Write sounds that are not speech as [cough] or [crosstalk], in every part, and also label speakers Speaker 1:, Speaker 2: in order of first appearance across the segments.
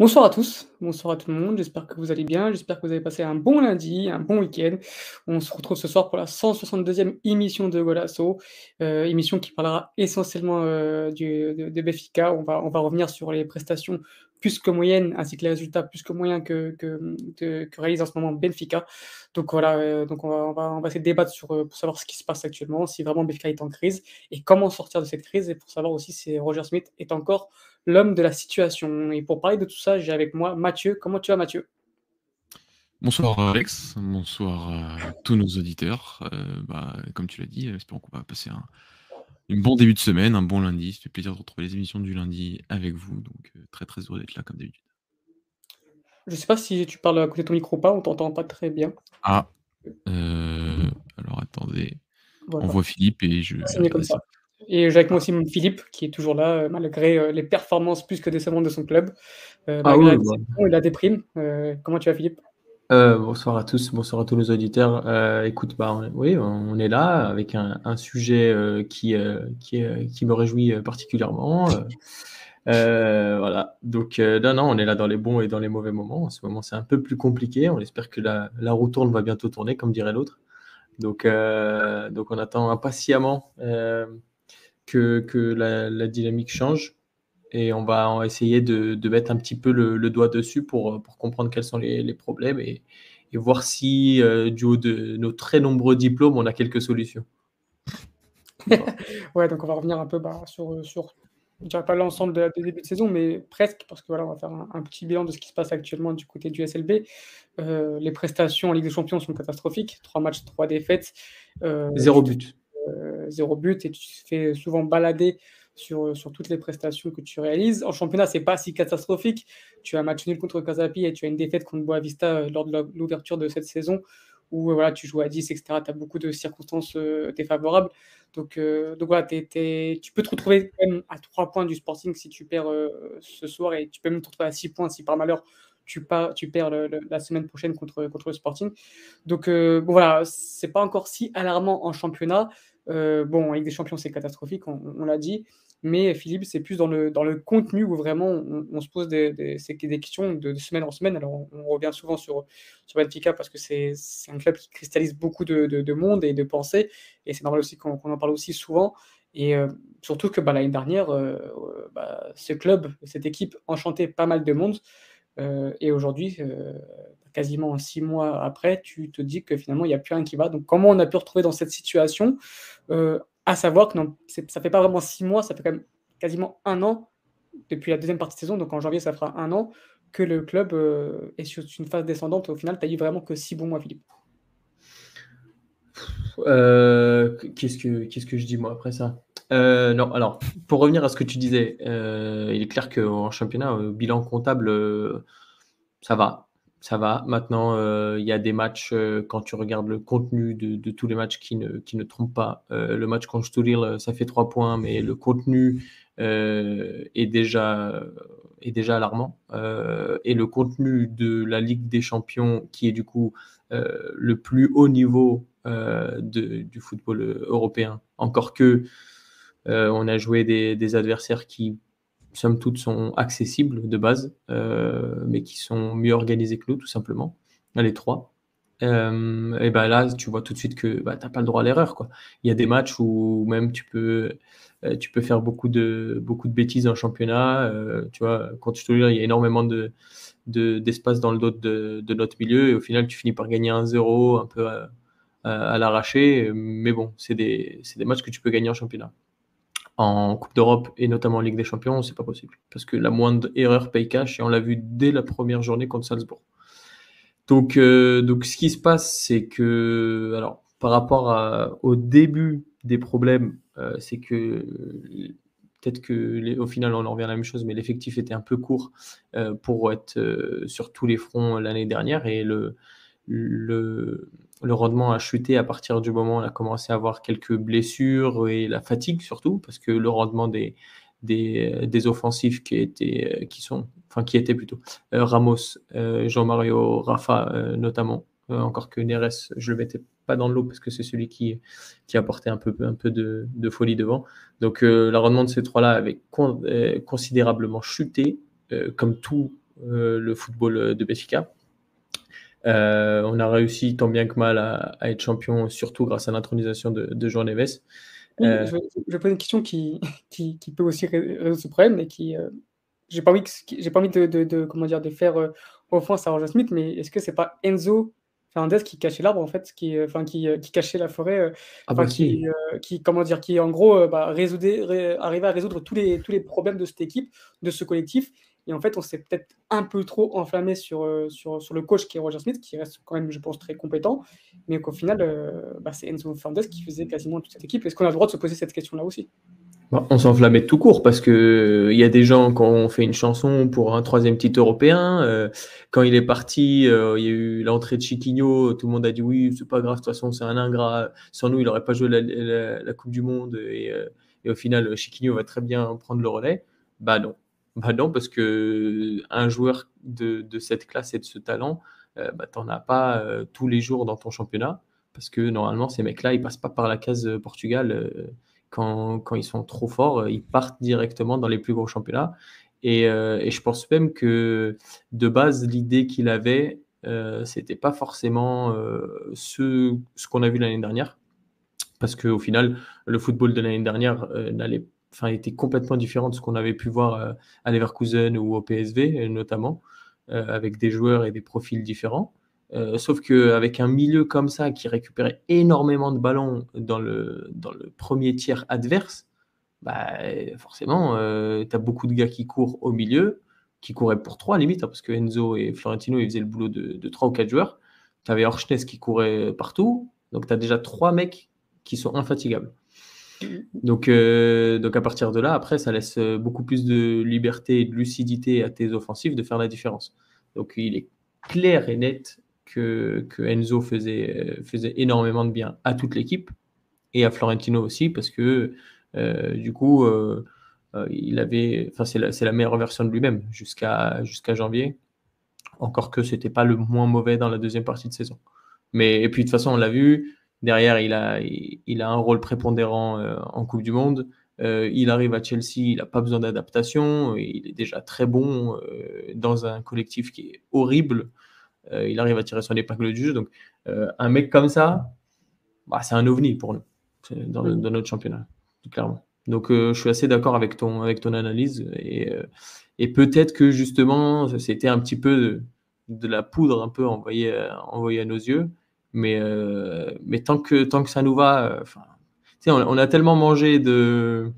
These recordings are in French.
Speaker 1: Bonsoir à tous, bonsoir à tout le monde, j'espère que vous allez bien, j'espère que vous avez passé un bon lundi, un bon week-end. On se retrouve ce soir pour la 162e émission de Golasso, euh, émission qui parlera essentiellement euh, du, de, de. On va, on va revenir sur les prestations plus que moyennes, ainsi que les résultats plus que moyens que, que, que réalise en ce moment Benfica. Donc voilà, euh, donc on va, on, va, on va essayer de débattre sur, pour savoir ce qui se passe actuellement, si vraiment Benfica est en crise, et comment sortir de cette crise, et pour savoir aussi si Roger Smith est encore l'homme de la situation. Et pour parler de tout ça, j'ai avec moi Mathieu. Comment tu vas, Mathieu?
Speaker 2: Bonsoir Alex, bonsoir à tous nos auditeurs. Euh, bah, comme tu l'as dit, espérons qu'on va passer un, bon début de semaine, un bon lundi. Ça fait plaisir de retrouver les émissions du lundi avec vous. Donc euh, très très heureux d'être là comme d'habitude.
Speaker 1: Je sais pas si tu parles à côté de ton micro ou pas, on t'entend pas très bien.
Speaker 2: Ah, euh, alors attendez. On voit Philippe et je.
Speaker 1: C'est comme ça. Et j'ai avec moi aussi Philippe, qui est toujours là, euh, malgré les performances plus que décevantes de son club. Euh, ah oui, il a des primes. comment tu vas, Philippe?
Speaker 3: Bonsoir à tous, bonsoir à tous nos auditeurs. écoute, bah, oui, on est là avec un, sujet qui, qui, me réjouit particulièrement. voilà, donc non, non, on est là dans les bons et dans les mauvais moments. En ce moment, c'est un peu plus compliqué. On espère que la, roue tourne va bientôt tourner, comme dirait l'autre. Donc, on attend impatiemment que, la, dynamique change. Et on va essayer de, mettre un petit peu le, doigt dessus pour, pour, comprendre quels sont les, problèmes et, voir si, euh, du haut de nos très nombreux diplômes, on a quelques solutions. [laughs]
Speaker 1: ouais, donc on va revenir un peu bah, sur, sur je dirais pas l'ensemble de, des débuts de saison, mais presque, parce que voilà, on va faire un, petit bilan de ce qui se passe actuellement du côté du SLB. Euh, les prestations en Ligue des Champions sont catastrophiques. Trois matchs, trois défaites.
Speaker 3: Euh, zéro but.
Speaker 1: Zéro but et tu te fais souvent balader sur, sur toutes les prestations que tu réalises. En championnat, c'est pas si catastrophique. Tu as un match nul contre Casapi et tu as une défaite contre Boavista euh, lors de l'ouverture de cette saison où euh, voilà, tu joues à 10, etc. Tu as beaucoup de circonstances défavorables. Donc, donc voilà, tu peux te retrouver à 3 points du Sporting si tu perds ce soir et tu peux même te retrouver à 6 points si par malheur tu, pas, tu perds la semaine prochaine contre, contre le Sporting. Donc bon voilà, c'est pas encore si alarmant en championnat. Euh, bon, avec des champions, c'est catastrophique, on, l'a dit. Mais Philippe, c'est plus dans le, dans le contenu où vraiment on, se pose des, des, questions de, semaine en semaine. Alors, on, revient souvent sur, sur Benfica parce que c'est un club qui cristallise beaucoup de, de, monde et de pensées. Et c'est normal aussi qu'on en parle aussi souvent. Et euh, surtout que bah, l'année dernière, euh, bah, ce club, cette équipe enchantait pas mal de monde. et aujourd'hui, quasiment six mois après, tu te dis que finalement, il n'y a plus rien qui va. Donc, comment on a pu retrouver dans cette situation? Euh, À savoir que non, ça fait pas vraiment six mois, ça fait quand même quasiment un an depuis la deuxième partie de saison. Donc, en janvier, ça fera un an que le club euh, est sur une phase descendante. Au final, tu as eu vraiment que six bons mois, Philippe.
Speaker 3: Euh, qu'est-ce, que, qu'est-ce que je dis, moi, après ça? Non, alors, pour revenir à ce que tu disais, il est clair qu'en championnat, bilan comptable, ça va ça va. Maintenant, euh, il y a des matchs, euh, quand tu regardes le contenu de, tous les matchs qui ne, qui ne trompent pas. Euh, le match contre ça fait trois points, mais le contenu est, déjà, est déjà alarmant. et le contenu de la Ligue des Champions, qui est du coup le plus haut niveau de, du football européen, encore que on a joué des, des adversaires qui somme toute, sont accessibles de base, euh, mais qui sont mieux organisés que nous, tout simplement, les trois. Euh, et ben là, tu vois tout de suite que bah, tu n'as pas le droit à l'erreur. Il y a des matchs où même tu peux, euh, tu peux faire beaucoup de, beaucoup de bêtises en championnat. tu vois, te dis, il y a énormément de, d'espace dans le dos de, de, notre milieu et au final, tu finis par gagner un 0 un peu à, à, l'arraché. Mais bon, c'est des, des matchs que tu peux gagner en championnat en Coupe d'Europe et notamment en Ligue des Champions, c'est pas possible. Parce que la moindre erreur paye cash et on l'a vu dès la première journée contre Salzbourg. Donc, euh, donc ce qui se passe, c'est que, alors, par rapport au début des problèmes, euh, c'est que peut-être que au final on en revient à la même chose, mais l'effectif était un peu court euh, pour être sur tous les fronts l'année dernière et le, le, le rendement a chuté à partir du moment où on a commencé à avoir quelques blessures et la fatigue surtout, parce que le rendement des, des, des offensifs qui étaient, qui sont, enfin qui étaient plutôt euh, Ramos, euh, Jean-Mario, Rafa euh, notamment, encore que Neres, je le mettais pas dans l'eau parce que c'est celui qui, qui apportait un peu, un peu de, folie devant. Donc le rendement de ces trois-là avait considérablement chuté, comme tout le football de Benfica. on a réussi tant bien que mal à, être champion, surtout grâce à l'intronisation de, de Jean Neves.
Speaker 1: je, je, pose une question qui, qui, qui, peut aussi résoudre ce problème, mais qui, j'ai pas envie, j'ai pas envie de, de, comment dire, de faire offense à Roger Smith, mais est-ce que c'est pas Enzo Fernandez qui cachait l'arbre en fait, qui, euh, enfin qui, euh, qui, cachait la forêt, euh, ah bah qui, qui, comment dire, qui en gros bah, résoudait, arrivait à résoudre tous les, tous les problèmes de cette équipe, de ce collectif. Et en fait, on s'est peut-être un peu trop enflammé sur, sur, sur, le coach qui est Roger Smith, qui reste quand même, je pense, très compétent, mais qu'au final, bah, c'est Enzo Fernandez qui faisait quasiment toute cette équipe. Est-ce qu'on a le droit de se poser cette question-là aussi?
Speaker 3: Bah, on s'enflammait tout court parce que il y a des gens quand on fait une chanson pour un troisième titre européen, euh, quand il est parti, euh, il y a eu l'entrée de Chiquinho, tout le monde a dit oui, c'est pas grave, de toute façon c'est un ingrat, sans nous il aurait pas joué la, Coupe du Monde et, euh, et, au final Chiquinho va très bien prendre le relais. Bah non, non parce que un joueur de, cette classe et de ce talent, bah t'en as pas tous les jours dans ton championnat parce que normalement ces mecs-là ils passent pas par la case Portugal quand, ils sont trop forts, euh, ils partent directement dans les plus gros championnats. Et, euh, je pense même que de base, l'idée qu'il avait, euh, c'était pas forcément euh, ce, qu'on a vu l'année dernière. Parce qu'au final, le football de l'année dernière n'allait, enfin, était complètement différent de ce qu'on avait pu voir à Leverkusen ou au PSV, notamment, avec des joueurs et des profils différents. Euh, sauf qu'avec un milieu comme ça qui récupérait énormément de ballons dans le, dans le premier tiers adverse, bah, forcément, euh, tu as beaucoup de gars qui courent au milieu, qui couraient pour trois limite, hein, parce que Enzo et Florentino faisaient le boulot de, 3 ou quatre joueurs. Tu avais Orchnes qui courait partout, donc tu as déjà trois mecs qui sont infatigables. Donc, euh, donc à partir de là, après, ça laisse beaucoup plus de liberté et de lucidité à tes offensifs de faire la différence. Donc il est clair et net que, Enzo faisait, faisait énormément de bien à toute l'équipe et à Florentino aussi, parce que euh, du coup, euh, euh, il avait, c'est la, la, meilleure version de lui-même jusqu'à jusqu'à janvier. Encore que c'était pas le moins mauvais dans la deuxième partie de saison. Mais et puis de toute façon, on l'a vu. Derrière, il a, il, a un rôle prépondérant en Coupe du Monde. il arrive à Chelsea, il n'a pas besoin d'adaptation. Il est déjà très bon dans un collectif qui est horrible. Euh, il arrive à tirer son épingle du jeu. Donc, euh, un mec comme ça, bah, c'est un ovni pour nous, dans, notre championnat, clairement. Donc, euh, je suis assez d'accord avec ton, avec ton analyse. Et, et peut-être que justement, c'était un petit peu de, la poudre un peu envoyée, envoyée à nos yeux. Mais, mais tant, que, tant que ça nous va, on, on, a tellement mangé de.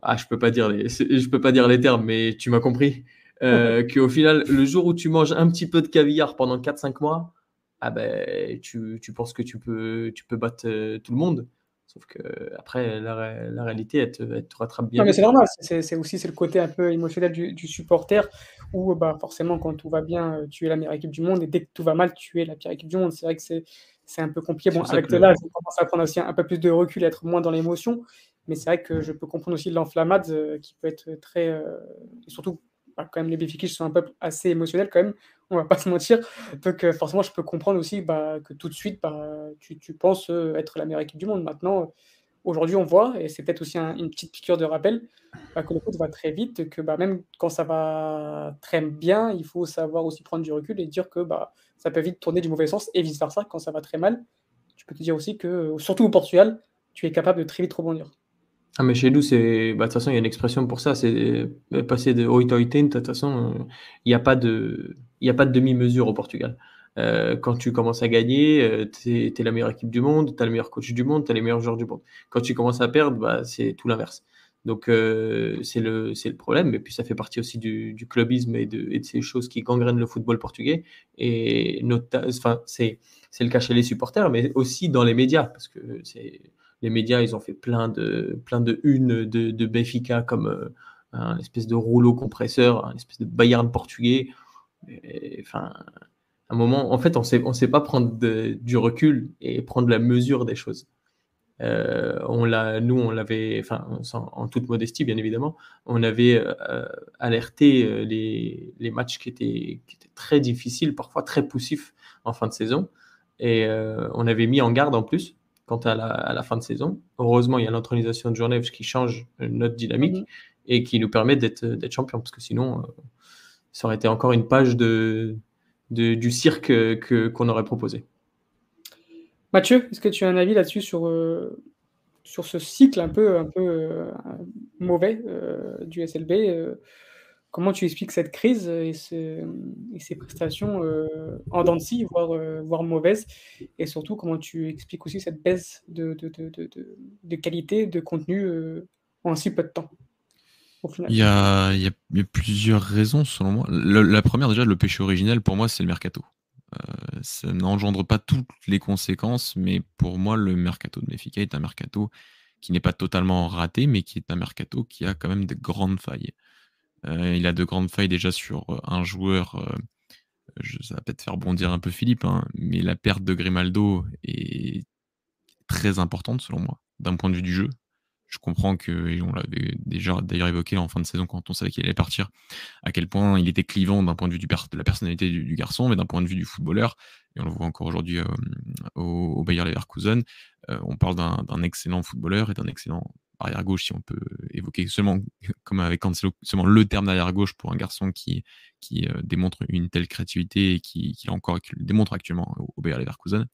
Speaker 3: Ah, je peux pas dire les, je peux pas dire les termes, mais tu m'as compris. Euh, [laughs] qu'au final, le jour où tu manges un petit peu de caviar pendant 4-5 mois, ah ben, tu, tu, penses que tu peux, tu peux battre euh, tout le monde. Sauf que après, la, la réalité, elle te, elle te, rattrape bien.
Speaker 1: Non, mais c'est normal. C'est aussi c'est le côté un peu émotionnel du, du, supporter où bah, forcément, quand tout va bien, tu es la meilleure équipe du monde. Et dès que tout va mal, tu es la pire équipe du monde. C'est vrai que c'est un peu compliqué. Bon, avec l'âge, je commence à prendre aussi un, peu plus de recul, être moins dans l'émotion. Mais c'est vrai que je peux comprendre aussi l'enflammade euh, qui peut être très. et surtout quand même les Béfikish sont un peuple assez émotionnel quand même, on va pas se mentir. Donc euh, forcément, je peux comprendre aussi bah, que tout de suite, bah, tu, penses euh, être la meilleure équipe du monde. Maintenant, aujourd'hui, on voit, et c'est peut-être aussi une petite piqûre de rappel, bah, que le foot va très vite, que même quand ça va très bien, il faut savoir aussi prendre du recul et dire que ça peut vite tourner du mauvais sens, et vice-versa, quand ça va très mal. Tu peux te dire aussi que, surtout au Portugal, tu es capable de très vite rebondir.
Speaker 3: Ah, mais chez nous, c'est. Bah, de toute façon, il y a une expression pour ça, c'est euh, passer de oitoiten. De toute façon, euh, il n'y a pas de, de demi-mesure au Portugal. Euh, quand tu commences à gagner, tu es, la meilleure équipe du monde, tu as le meilleur coach du monde, tu as les meilleurs joueurs du monde. Quand tu commences à perdre, bah, c'est tout l'inverse. Donc, c'est le, le problème. Et puis, ça fait partie aussi du, clubisme et de, et de, ces choses qui gangrènent le football portugais. Et enfin, c'est le cas chez les supporters, mais aussi dans les médias, parce que c'est les médias, ils ont fait plein de, plein de unes de, de Benfica comme euh, un espèce de rouleau compresseur, un espèce de Bayern portugais. enfin, un moment, en fait, on on sait pas prendre du recul et prendre la mesure des choses. Euh, nous, on l'avait, en toute modestie, bien évidemment, on avait euh, alerté les, matchs qui étaient très difficiles, parfois très poussifs en fin de saison, et on avait mis en garde en plus quant à la, fin de saison. Heureusement, il y a l'intronisation de Journée qui change notre dynamique mhm. et qui nous permet d'être champion, parce que sinon, euh, ça aurait été encore une page de, du cirque que, qu'on aurait proposé.
Speaker 1: Mathieu, est-ce que tu as un avis là-dessus sur, sur ce cycle un peu, un peu mauvais du SLB Comment tu expliques cette crise et, ces prestations euh, en dents de scie, voire, euh, voire, mauvaises? Et surtout, comment tu expliques aussi cette baisse de, de, de, de qualité, de contenu euh, en si peu de temps
Speaker 2: il y, a, plusieurs raisons selon moi. la première, déjà, le péché originel, pour moi, c'est le mercato. ça n'engendre pas toutes les conséquences, mais pour moi, le mercato de Mefica est un mercato qui n'est pas totalement raté, mais qui est un mercato qui a quand même des grandes failles. Euh, il a de grandes failles déjà sur euh, un joueur. Euh, je, ça va peut-être faire bondir un peu Philippe, hein, mais la perte de Grimaldo est très importante selon moi, d'un point de vue du jeu. Je comprends que, et on l'avait déjà d'ailleurs évoqué en fin de saison quand on savait qu'il allait partir, à quel point il était clivant d'un point de vue de la personnalité du, garçon, mais d'un point de vue du footballeur, et on le voit encore aujourd'hui au, au, Bayer Leverkusen, on parle d'un excellent footballeur et d'un excellent arrière gauche, si on peut évoquer seulement, [laughs] comme avec Cancelo, seulement le terme d'arrière gauche pour un garçon qui, qui euh, démontre une telle créativité et qui, qui encore qui le démontre actuellement au, Bayer Leverkusen.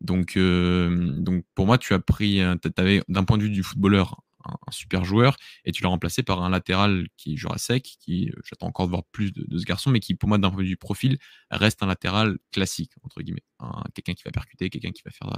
Speaker 2: Donc, euh, donc pour moi, tu as pris, avais d'un point de vue du footballeur un, super joueur et tu l'as remplacé par un latéral qui jouera sec, qui euh, j'attends encore de voir plus de, ce garçon, mais qui pour moi d'un point de vue du profil reste un latéral classique entre guillemets, quelqu'un qui va percuter, quelqu'un qui va faire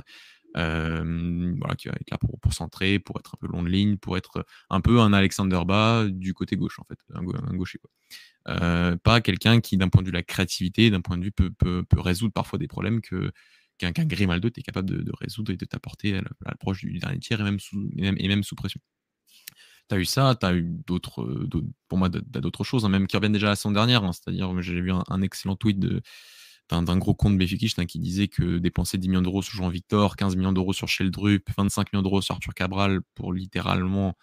Speaker 2: voilà, qui va être là pour, pour, centrer, pour être un peu long de ligne, pour être un peu un Alexander Bas du côté gauche, en fait, un, gaucher. Quoi. pas quelqu'un qui, d'un point de vue de la créativité, d'un point de vue, peut, peut, peut, résoudre parfois des problèmes que qu'un Grimaldo est capable de, résoudre et de t'apporter à l'approche du dernier tiers et même sous, et même, sous pression. Tu as eu ça, tu as eu d'autres, pour moi, d'autres choses, hein, même qui reviennent déjà à la saison dernière. Hein, c'est-à-dire, j'ai vu un, excellent tweet d'un gros compte Béfikich qui disait que dépenser 10 millions d'euros sur Jean Victor, 15 millions d'euros sur Sheldrup, 25 millions d'euros sur Arthur Cabral pour littéralement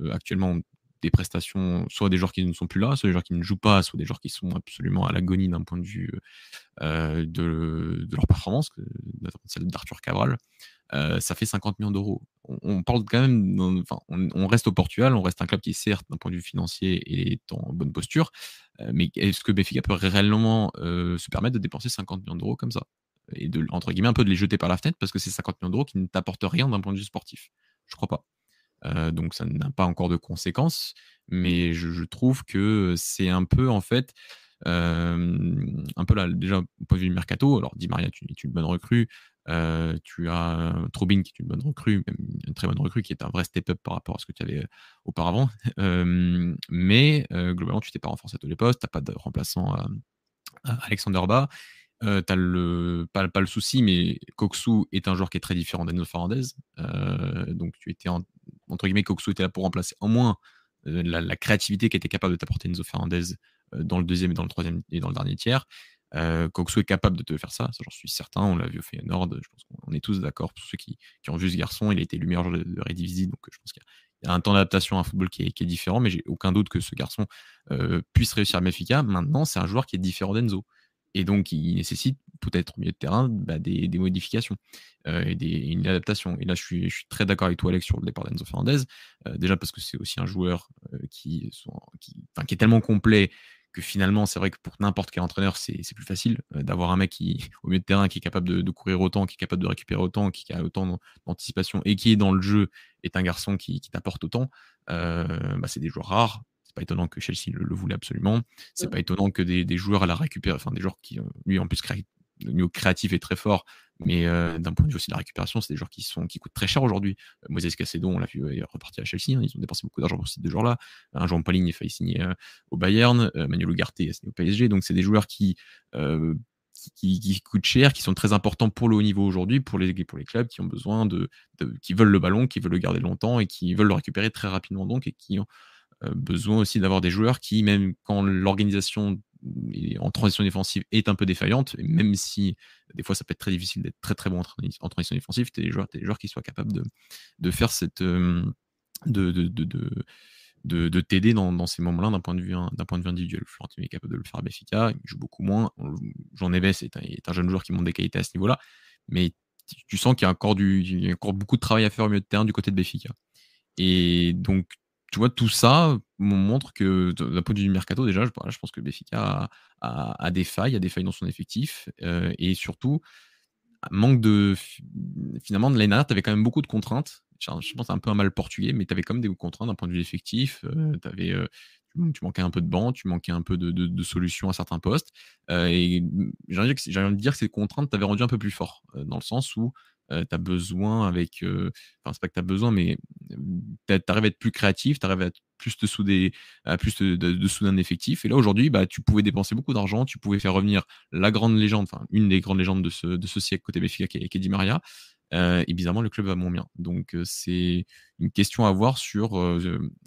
Speaker 2: euh, actuellement des prestations, soit des joueurs qui ne sont plus là, soit des joueurs qui ne jouent pas, soit des joueurs qui sont absolument à l'agonie d'un point de vue euh, de, leur performance, celle d'Arthur Cabral. Euh, ça fait 50 millions d'euros. On, parle quand même, enfin, on, reste au Portugal, on reste un club qui certes d'un point de vue financier est en bonne posture, euh, mais est-ce que Benfica peut réellement se permettre de dépenser 50 millions d'euros comme ça? Et de entre guillemets un peu de les jeter par la fenêtre parce que c'est 50 millions d'euros qui ne t'apportent rien d'un point de vue sportif. Je crois pas. Donc ça n'a pas encore de conséquences, mais je, trouve que c'est un peu en fait un peu là déjà au point de vue du mercato. Alors Di Maria, tu es une bonne recrue. Euh, tu as Trubin qui est une bonne recrue, même une très bonne recrue qui est un vrai step-up par rapport à ce que tu avais auparavant. [laughs] mais globalement, tu t'es pas renforcé à tous les postes, tu n'as pas de remplaçant à, Alexander Ba. Euh, tu le, pas, le souci, mais Koksu est un joueur qui est très différent d'Enzo Fernandez. donc tu étais entre guillemets, Koksu était là pour remplacer en moins la, la, créativité qui était capable de t'apporter Enzo Fernandez dans le deuxième et dans le troisième et dans le dernier tiers. Euh, est capable de te faire ça, ça j'en suis certain. On l'a vu au Feyenoord, je pense qu'on est tous d'accord. Pour ceux qui, qui, ont vu ce garçon, il a été le meilleur joueur de, de donc je pense qu'il y, a un temps d'adaptation à un football qui est, différent, mais j'ai aucun doute que ce garçon euh, puisse réussir à Benfica. Maintenant, c'est un joueur qui est différent d'Enzo. Et donc, il nécessite peut-être au milieu de terrain bah, des, des, modifications euh, et des, une adaptation. Et là, je suis, je suis très d'accord avec toi, Alex, sur le départ d'Enzo Fernandez. Euh, déjà parce que c'est aussi un joueur euh, qui, sont, qui, qui, est tellement complet que finalement, c'est vrai que pour n'importe quel entraîneur, c'est plus facile d'avoir un mec qui, [laughs] au milieu de terrain, qui est capable de, courir autant, qui est capable de récupérer autant, qui a autant d'anticipation et qui est dans le jeu, est un garçon qui, t'apporte autant. Bah, c'est des joueurs rares. C'est pas étonnant que Chelsea le, voulait absolument. C'est pas étonnant que des, joueurs à la récupérer, enfin des joueurs qui, lui en plus, le niveau créatif est très fort, mais euh, d'un point de vue aussi de la récupération, c'est des joueurs qui, sont, qui coûtent très cher aujourd'hui. Euh, Cacedo, on l'a vu, est reparti à Chelsea, hein, ils ont dépensé beaucoup d'argent pour ces deux joueurs-là. Un Jean Pauline il failli signer euh, au Bayern, Manuel Ugarte a signé au PSG, donc c'est des joueurs qui, qui, coûtent cher, qui sont très importants pour le haut niveau aujourd'hui, pour les, pour les clubs qui ont besoin de, qui veulent le ballon, qui veulent le garder longtemps et qui veulent le récupérer très rapidement donc et qui ont besoin aussi d'avoir des joueurs qui, même quand l'organisation en transition défensive est un peu défaillante, même si des fois ça peut être très difficile d'être très très bon en, transition défensive, tu joueurs, des joueurs qui soient capables de, de faire cette. de, de, de, de, de t'aider dans, ces moments-là d'un point, de vue, d'un point de vue individuel. Florentino est capable de le faire à Béfica, il joue beaucoup moins. Jean Neves est un, jeune joueur qui monte des qualités à ce niveau-là, mais tu sens qu'il y a encore, du, y a encore beaucoup de travail à faire au milieu de terrain du côté de Béfica. Et donc, tu vois, tout ça, montre que d'un point de vue mercato, déjà, je, je pense que Béfica a, des failles, a des failles dans son effectif, et surtout, manque de. Finalement, de l'année dernière, tu avais quand même beaucoup de contraintes. Je pense un peu un mal portugais, mais tu avais quand même des contraintes d'un point de vue effectif. avais, tu manquais un peu de banc, tu manquais un peu de, solutions à certains postes. et j'ai envie, de dire que ces contraintes t'avaient rendu un peu plus fort, dans le sens où tu as besoin avec. enfin, c'est pas que tu as besoin, mais tu arrives à être plus créatif, tu à plus te souder, à plus de, de, souder un effectif. Et là, aujourd'hui, bah, tu pouvais dépenser beaucoup d'argent, tu pouvais faire revenir la grande légende, enfin, une des grandes légendes de ce, de ce siècle côté Béfica, qui est, Maria. et bizarrement, le club va moins bien. Donc, c'est une question à voir sur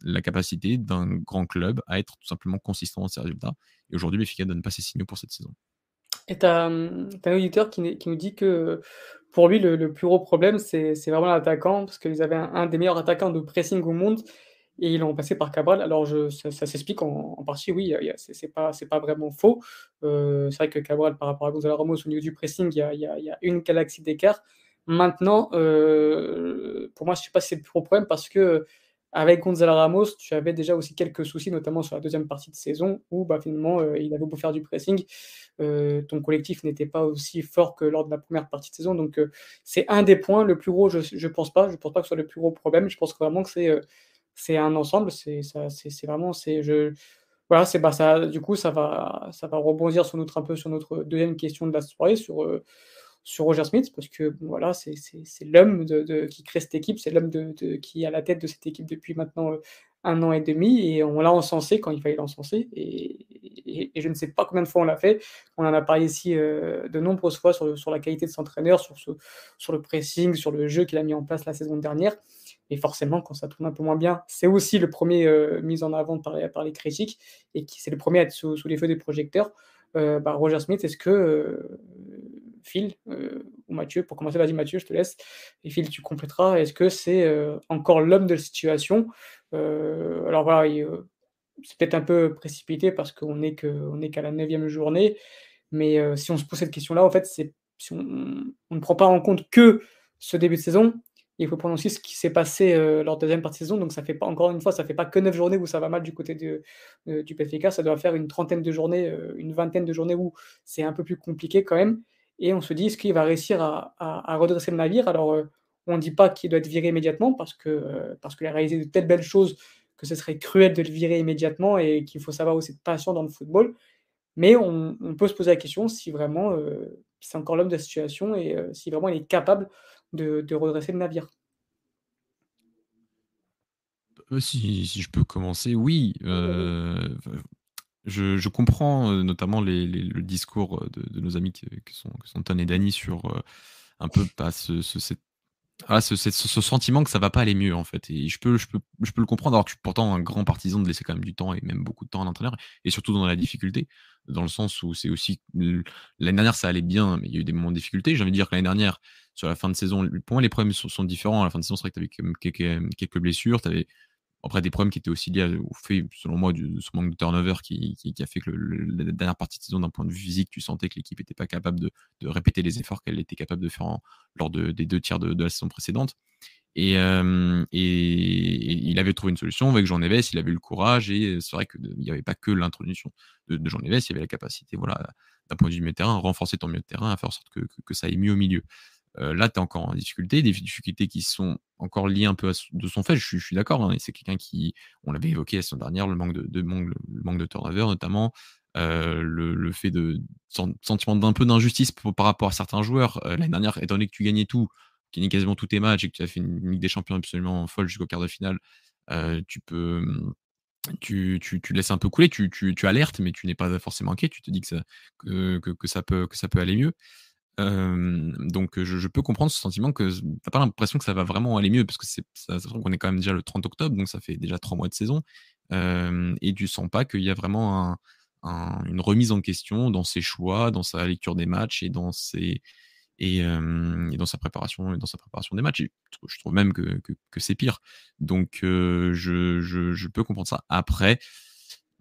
Speaker 2: la capacité d'un grand club à être tout simplement consistant dans ses résultats. Et aujourd'hui, Béfica ne donne pas ses signaux pour cette saison.
Speaker 1: Et tu as, un auditeur qui, qui, nous dit que pour lui, le, plus gros problème, c'est vraiment l'attaquant, parce qu'ils avaient un, des meilleurs attaquants de pressing au monde, et ils l'ont passé par Cabral. Alors, ça, s'explique en, partie, oui, c'est pas, pas vraiment faux. Euh, c'est vrai que Cabral, par rapport à Gonzalo Ramos, au niveau du pressing, il y a, une galaxie d'écart. Maintenant, euh, pour moi, je ne sais pas si c'est le plus gros problème, parce que avec Gonzalo Ramos, tu avais déjà aussi quelques soucis, notamment sur la deuxième partie de saison, où bah, finalement, euh, il avait beau faire du pressing, ton collectif n'était pas aussi fort que lors de la première partie de saison. Donc, c'est un des points. Le plus gros, je ne pense pas. Je pense pas que ce soit le plus gros problème. Je pense vraiment que c'est c'est un ensemble. C'est vraiment. Je, voilà, bah, ça, du coup, ça va, ça va rebondir sur notre, un peu sur notre deuxième question de la soirée, sur sur Roger Smith, parce que voilà, c'est l'homme de, qui crée cette équipe, c'est l'homme de, qui est à la tête de cette équipe depuis maintenant euh, un an et demi, et on l'a encensé quand il fallait l'encenser, et, et, je ne sais pas combien de fois on l'a fait, on en a parlé ici euh, de nombreuses fois sur, sur la qualité de son entraîneur, sur, sur le pressing, sur le jeu qu'il a mis en place la saison dernière, et forcément, quand ça tourne un peu moins bien, c'est aussi le premier euh, mis en avant par, les critiques, et qui c'est le premier à être sous, les feux des projecteurs. Bah, Roger Smith, est-ce que Phil euh, ou Mathieu. Pour commencer, vas-y Mathieu, je te laisse. Et Phil, tu compléteras. Est-ce que c'est euh, encore l'homme de la situation? Euh, Alors voilà, c'est peut-être un peu précipité parce qu'on n'est qu'à la neuvième journée. Mais si on se pose cette question-là, en fait, si on, ne prend pas en compte que ce début de saison, il faut prendre aussi ce qui s'est passé lors de la deuxième partie de saison. Donc, ça fait pas, encore une fois, ça fait pas que neuf journées où ça va mal du côté de, du PFK. Ça doit faire une trentaine de journées, une vingtaine de journées où c'est un peu plus compliqué quand même. Et on se dit, est-ce qu'il va réussir à, redresser le navire? Alors, euh, on ne dit pas qu'il doit être viré immédiatement parce euh, parce qu'il a réalisé de telles belles choses que ce serait cruel de le virer immédiatement et qu'il faut savoir aussi de passion dans le football. Mais on, peut se poser la question si vraiment euh, c'est encore l'homme de la situation et si vraiment il est capable de, redresser le navire.
Speaker 2: Si, si, je peux commencer, oui. Je, comprends notamment le discours de, nos amis qui, sont, qui et Dany sur un peu pas ce, ah, ce, sentiment que ça va pas aller mieux en fait. Et je peux, le comprendre, alors que je pourtant un grand partisan de laisser quand même du temps et même beaucoup de temps à l'entraîneur, et surtout dans la difficulté, dans le sens où c'est aussi. L'année dernière, ça allait bien, mais il y a eu des moments de difficulté. J'ai envie de dire que l'année dernière, sur la fin de saison, pour moi, les problèmes sont, différents. À la fin de saison, c'est vrai que tu avais quelques blessures, tu avais après, des problèmes qui étaient aussi liés au fait, selon moi, de ce manque de turnover qui, a fait que la dernière partie de saison, d'un point de vue physique, tu sentais que l'équipe n'était pas capable de, répéter les efforts qu'elle était capable de faire lors de, des deux tiers de, la saison précédente. Et, et, il avait trouvé une solution avec Jean Neves, il avait eu le courage, et c'est vrai qu'il n'y avait pas que l'introduction de, Jean Neves, il y avait la capacité, voilà, d'un point de vue milieu de terrain, renforcer ton milieu de terrain, à faire en sorte que, que ça aille mieux au milieu. Euh, là, tu es encore en difficulté, des difficultés qui sont encore liées un peu à, de son fait. Je, suis d'accord, hein, c'est quelqu'un qui, on l'avait évoqué la semaine dernière, le manque de, manque, le manque de turnover notamment, euh, le, fait de sentiment d'un peu d'injustice par rapport à certains joueurs. Euh, l'année dernière, étant donné que tu gagnais tout, tu gagnais quasiment tous tes matchs et que tu as fait une Ligue des Champions absolument folle jusqu'au quart de finale, tu peux. Tu, tu, tu, laisses un peu couler, tu, tu, tu alertes, mais tu n'es pas forcément inquiet, tu te dis que ça, que, que, ça, peut, que ça peut aller mieux donc je, peux comprendre ce sentiment que t'as pas l'impression que ça va vraiment aller mieux parce que c'est qu'on est quand même déjà le 30 octobre donc ça fait déjà trois mois de saison et tu sens pas qu'il y a vraiment une remise en question dans ses choix, dans sa lecture des matchs et dans ses et, dans sa préparation dans sa préparation des matchs. je trouve même que, que, c'est pire. Donc je, je, peux comprendre ça. Après,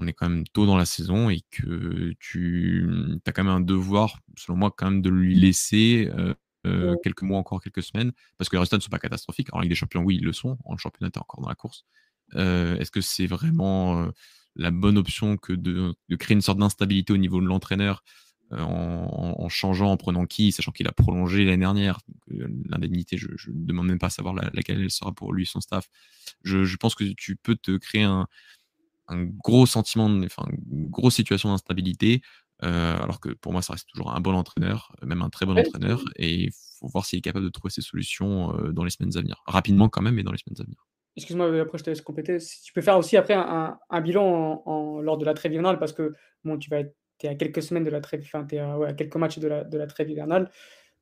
Speaker 2: on est quand même tôt dans la saison et que tu mmh, as quand même un devoir, selon moi, quand même de lui laisser quelques mois encore, quelques semaines, parce que les résultats ne sont pas catastrophiques. En Ligue des Champions, oui, ils le sont. En championnat, tu es encore dans la course. Est-ce que c'est vraiment la bonne option que de, créer une sorte d'instabilité au niveau de l'entraîneur en, changeant, en prenant qui, sachant qu'il a prolongé l'année dernière? L'indemnité, je ne demande même pas à savoir laquelle elle sera pour lui et son staff. Je, pense que tu peux te créer un, gros sentiment, enfin, une grosse situation d'instabilité euh, alors que pour moi, ça reste toujours un bon entraîneur, même un très bon entraîneur, et il faut voir s'il est capable de trouver ses solutions euh, dans les semaines à venir. Rapidement quand même, mais dans les semaines à venir.
Speaker 1: Excuse-moi, après je te laisse compléter. Si tu peux faire aussi après un, bilan en, lors de la trêve hivernale, parce que bon, tu vas être es à quelques semaines de la trêve, enfin, tu es à, quelques matchs de la, de la trêve hivernale.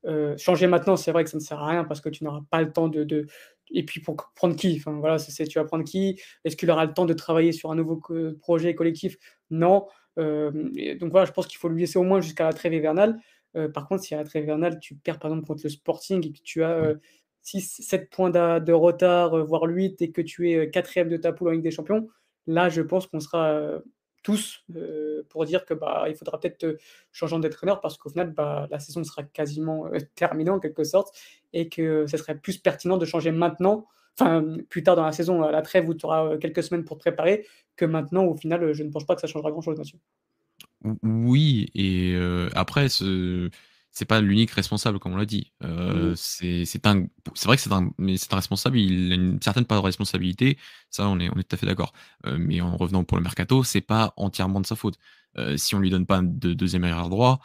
Speaker 1: Euh, changer maintenant, c'est vrai que ça ne sert à rien parce que tu n'auras pas le temps de, de, Et puis pour prendre qui? Enfin, voilà, c'est, tu vas prendre qui? Est-ce qu'il aura le temps de travailler sur un nouveau projet collectif? Non. Euh, donc voilà, je pense qu'il faut lui laisser au moins jusqu'à la trêve hivernale. Euh, par contre, si à la trêve hivernale, tu perds par exemple contre le Sporting et que tu as 6, 7 points de, retard, voire 8, et que tu es quatrième de ta poule en Ligue des Champions, là, je pense qu'on sera tous pour dire que bah, il faudra peut-être changer d'entraîneur parce qu'au final, bah, la saison sera quasiment [laughs] terminée en quelque sorte et que ce serait plus pertinent de changer maintenant, enfin plus tard dans la saison, à la trêve où tu auras quelques semaines pour te préparer, que maintenant, au final, je ne pense pas que ça changera grand-chose, monsieur.
Speaker 2: Oui, et après, ce c'est pas l'unique responsable, comme on l'a dit. Euh, c'est un, c'est vrai que c'est un, mais c'est un responsable. Il a une certaine part de responsabilité. Ça, on est, on est tout à fait d'accord. Euh, mais en revenant pour le mercato, c'est pas entièrement de sa faute. Euh, si on lui donne pas de deuxième arrière droit,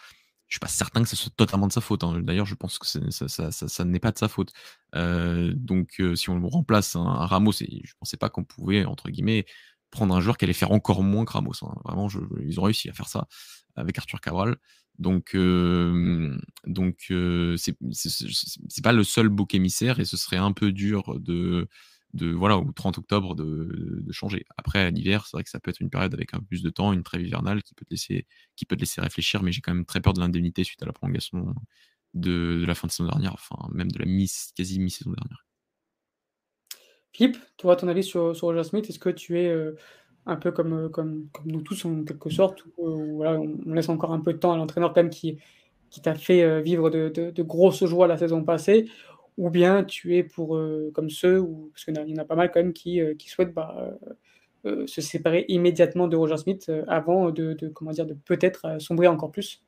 Speaker 2: je suis pas certain que ce soit totalement de sa faute. Hein. D'ailleurs, je pense que ça, ça, ça, ça n'est pas de sa faute. donc, si on remplace un, Ramos, et je pensais pas qu'on pouvait entre guillemets prendre un joueur qui allait faire encore moins que Ramos. Hein. Vraiment, je, ils ont réussi à faire ça avec Arthur Cabral. Donc, euh, donc euh, c'est pas le seul bouc émissaire et ce serait un peu dur de, de voilà, au 30 octobre de, changer. Après, l'hiver, c'est vrai que ça peut être une période avec un plus de temps, une trêve hivernale qui peut te laisser, qui peut te laisser réfléchir, mais j'ai quand même très peur de l'indemnité suite à la prolongation de, de, la fin de saison dernière, enfin même de la mi quasi mi-saison dernière.
Speaker 1: Philippe, tu vois ton avis sur, sur Roger Smith Est-ce que tu es un peu comme, euh, comme, comme, nous tous en quelque sorte, où, voilà, on laisse encore un peu de temps à l'entraîneur quand même qui, qui t'a fait euh, vivre de, de, grosses joies la saison passée, ou bien tu es pour euh, comme ceux, ou, parce qu'il y en a pas mal quand même qui, qui souhaitent bah, se séparer immédiatement de Roger Smith avant de, comment dire, de peut-être sombrer encore plus.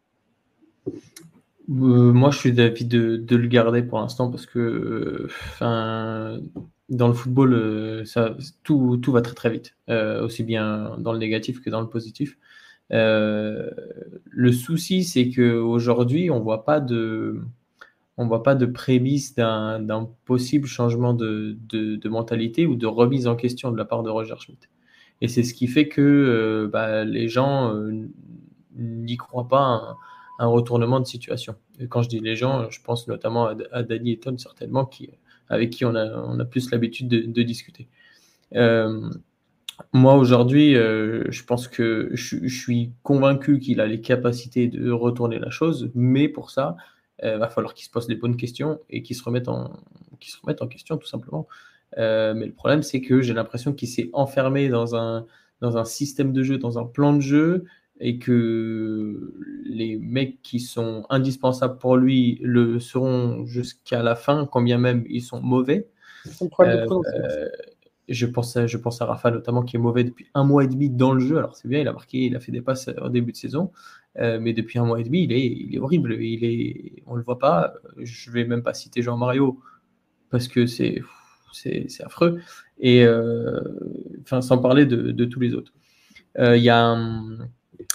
Speaker 3: Moi, je suis d'avis de, de, le garder pour l'instant parce que, enfin, dans le football, euh, tout, va très très vite, euh, aussi bien dans le négatif que dans le positif. Euh, le souci, c'est qu'aujourd'hui, on voit pas de, on voit pas de prémisse d'un possible changement de, de, mentalité ou de remise en question de la part de Roger Schmidt. Et c'est ce qui fait que bah, les gens n'y croient pas un, un, retournement de situation. Quand je dis les gens, je pense notamment à, à Danny Eton, certainement, qui avec qui on a, plus l'habitude de, discuter. Euh, moi, aujourd'hui, euh, je pense que je, suis convaincu qu'il a les capacités de retourner la chose, mais pour ça, il euh, va falloir qu'il se pose les bonnes questions et qu'il se, remette en, question, tout simplement. mais le problème, c'est que j'ai l'impression qu'il s'est enfermé dans un système de jeu, dans un plan de jeu, et que les mecs qui sont indispensables pour lui le seront jusqu'à la fin, quand bien même ils sont mauvais. Euh, je, pense à, je pense à Rafa notamment qui est mauvais depuis un mois et demi dans le jeu. Alors c'est bien, il a marqué, il a fait des passes au début de saison, euh, mais depuis un mois et demi, il est, il est horrible. Il est, on le voit pas. Je vais même pas citer Jean Mario parce que c'est c'est affreux. Et euh, enfin, sans parler de, de tous les autres. Il y a un,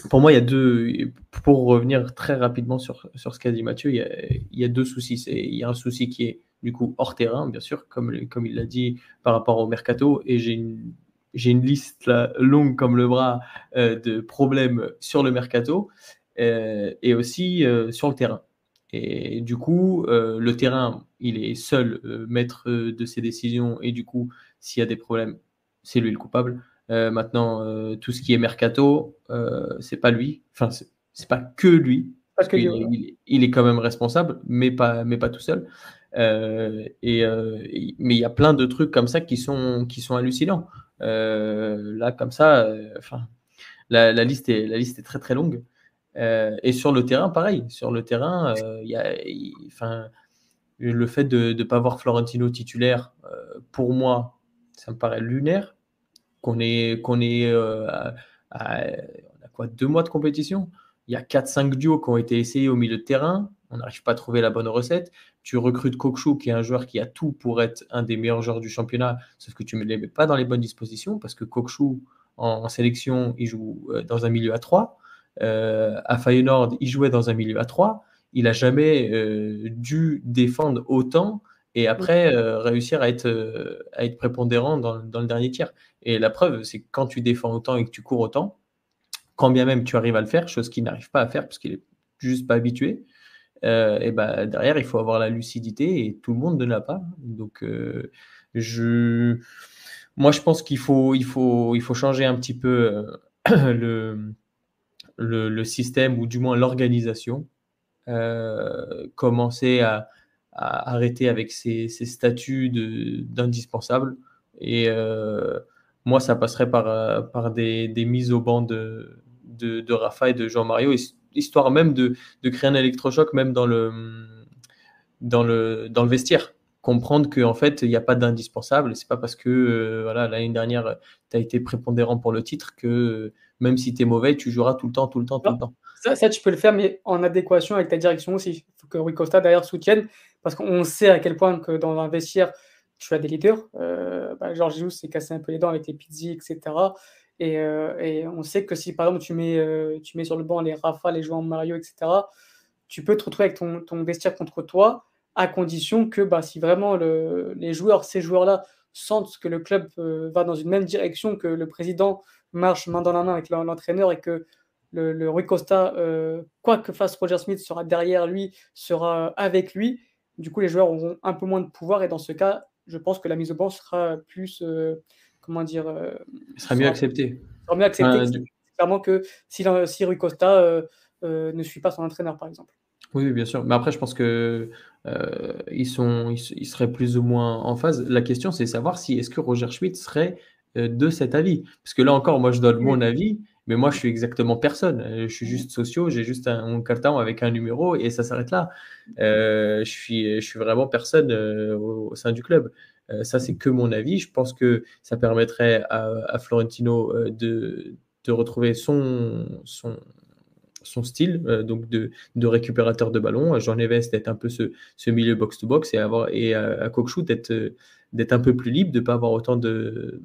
Speaker 3: pour moi, il y a deux. Pour revenir très rapidement sur, sur ce qu'a dit Mathieu, il y, a, deux soucis. Il y a un souci qui est du coup hors terrain, bien sûr, comme, comme il l'a dit par rapport au mercato. Et j'ai une, j'ai une liste longue comme le bras euh, de problèmes sur le mercato euh, et aussi euh, sur le terrain. Et du coup, le terrain, il est seul maître de ses décisions. Et du coup, s'il y a des problèmes, c'est lui le coupable. Euh, maintenant, euh, tout ce qui est mercato, euh, c'est pas lui. Enfin, c'est pas que lui. Parce que il, est quand même responsable, mais pas, mais pas tout seul. et, mais il y a plein de trucs comme ça qui sont, qui sont hallucinants. là, comme ça, enfin, la, la, liste est, la liste est très très longue. et sur le terrain, pareil. Sur le terrain, il y a, enfin, le fait de ne pas voir Florentino titulaire, pour moi, ça me paraît lunaire. Qu'on est, est à, on a quoi, deux mois de compétition? Il y a 4-5 duos qui ont été essayés au milieu de terrain. On n'arrive pas à trouver la bonne recette. Tu recrutes Kokshu, qui est un joueur qui a tout pour être un des meilleurs joueurs du championnat, sauf que tu ne les mets pas dans les bonnes dispositions parce que Kokshu, en, sélection, il joue dans un milieu à 3. à Feyenoord, il jouait dans un milieu à 3 il a jamais euh, dû défendre autant et après euh, réussir à être, euh, à être prépondérant dans, le dernier tiers. Et la preuve, c'est que quand tu défends autant et que tu cours autant, quand bien même tu arrives à le faire, chose qu'il n'arrive pas à faire parce qu'il est juste pas habitué, et ben derrière il faut avoir la lucidité et tout le monde ne l'a pas. Donc je, moi je pense qu'il faut, il faut, il faut changer un petit peu [clears throat] le, le, le système ou du moins l'organisation euh, commencer à, arrêter avec ces, statuts d'indispensable. Et euh, moi, ça passerait par, euh, par des, mises au banc de, de, Rafa et de Jean-Mario, histoire même de, créer un électrochoc, même dans le, dans le, dans le vestiaire comprendre qu'en fait, il n'y a pas d'indispensable. C'est pas parce que voilà, l'année dernière, tu as été prépondérant pour le titre que même si tu es mauvais, tu joueras tout le temps, tout le temps, tout le temps.
Speaker 1: Ça, tu peux le faire, mais en adéquation avec ta direction aussi. Il faut que Rui Costa, d'ailleurs, soutienne, parce qu'on sait à quel point que dans un vestiaire, tu as des leaders. Euh, bah, Georges s'est cassé un peu les dents avec les Pizzi, etc. Et, euh, et, on sait que si, par exemple, tu mets, euh, tu mets sur le banc les Rafa, les joueurs Mario, etc., tu peux te retrouver avec ton, vestiaire contre toi, à condition que bah, si vraiment le, les joueurs, ces joueurs-là, sentent que le club euh, va dans une même direction, que le président marche main dans la main avec l'entraîneur et que le, Rui Costa, euh, quoi que fasse Roger Smith, sera derrière lui, sera avec lui. Du coup, les joueurs auront un peu moins de pouvoir et dans ce cas, je pense que la mise au banc sera plus, euh, comment dire, euh,
Speaker 3: sera mieux acceptée.
Speaker 1: Sera mieux acceptée. Clairement que si, si Rui Costa ne suit pas son entraîneur, par exemple.
Speaker 3: Oui, bien sûr. Mais après, je pense que ils sont, ils, seraient plus ou moins en phase. La question, c'est savoir si est-ce que Roger Schmidt serait de cet avis? Parce que là encore, moi, je donne mon avis. Mais moi, je suis exactement personne. Euh, je suis juste socio, j'ai juste un, carton avec un numéro et ça s'arrête là. Euh, je, suis, je suis vraiment personne euh, au, sein du club. ça, c'est que mon avis. Je pense que ça permettrait à, Florentino de, de, retrouver son, son, son style donc de, de, récupérateur de ballon. Jean Neves d'être un peu ce, ce milieu box-to-box et, avoir, et à, à d'être un peu plus libre, de ne pas avoir autant de,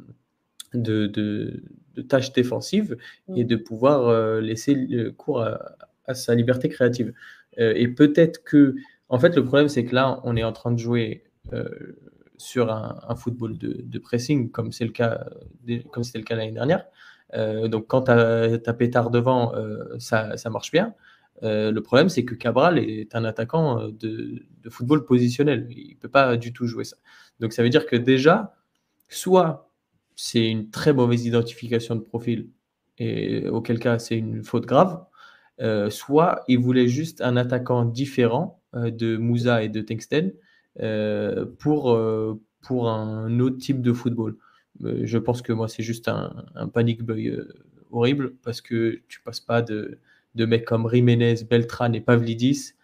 Speaker 3: de, de, tâches défensives et mm. de pouvoir euh, laisser le cours à, sa liberté créative. Euh, et peut-être que, en fait, le problème, c'est que là, on est en train de jouer euh, sur un, football de, pressing, comme c'est le cas, comme c'était le cas l'année dernière. donc, quand tu as, pétard devant, ça, ça, marche bien. le problème, c'est que Cabral est un attaquant de, de football positionnel. Il ne peut pas du tout jouer ça. Donc, ça veut dire que déjà, soit c'est une très mauvaise identification de profil, et auquel cas c'est une faute grave, euh, soit il voulait juste un attaquant différent euh, de Moussa et de Tengsten euh, pour, pour un autre type de football. je pense que moi c'est juste un, un panic buy horrible parce que tu passes pas de, de mecs comme Jiménez, Beltran et Pavlidis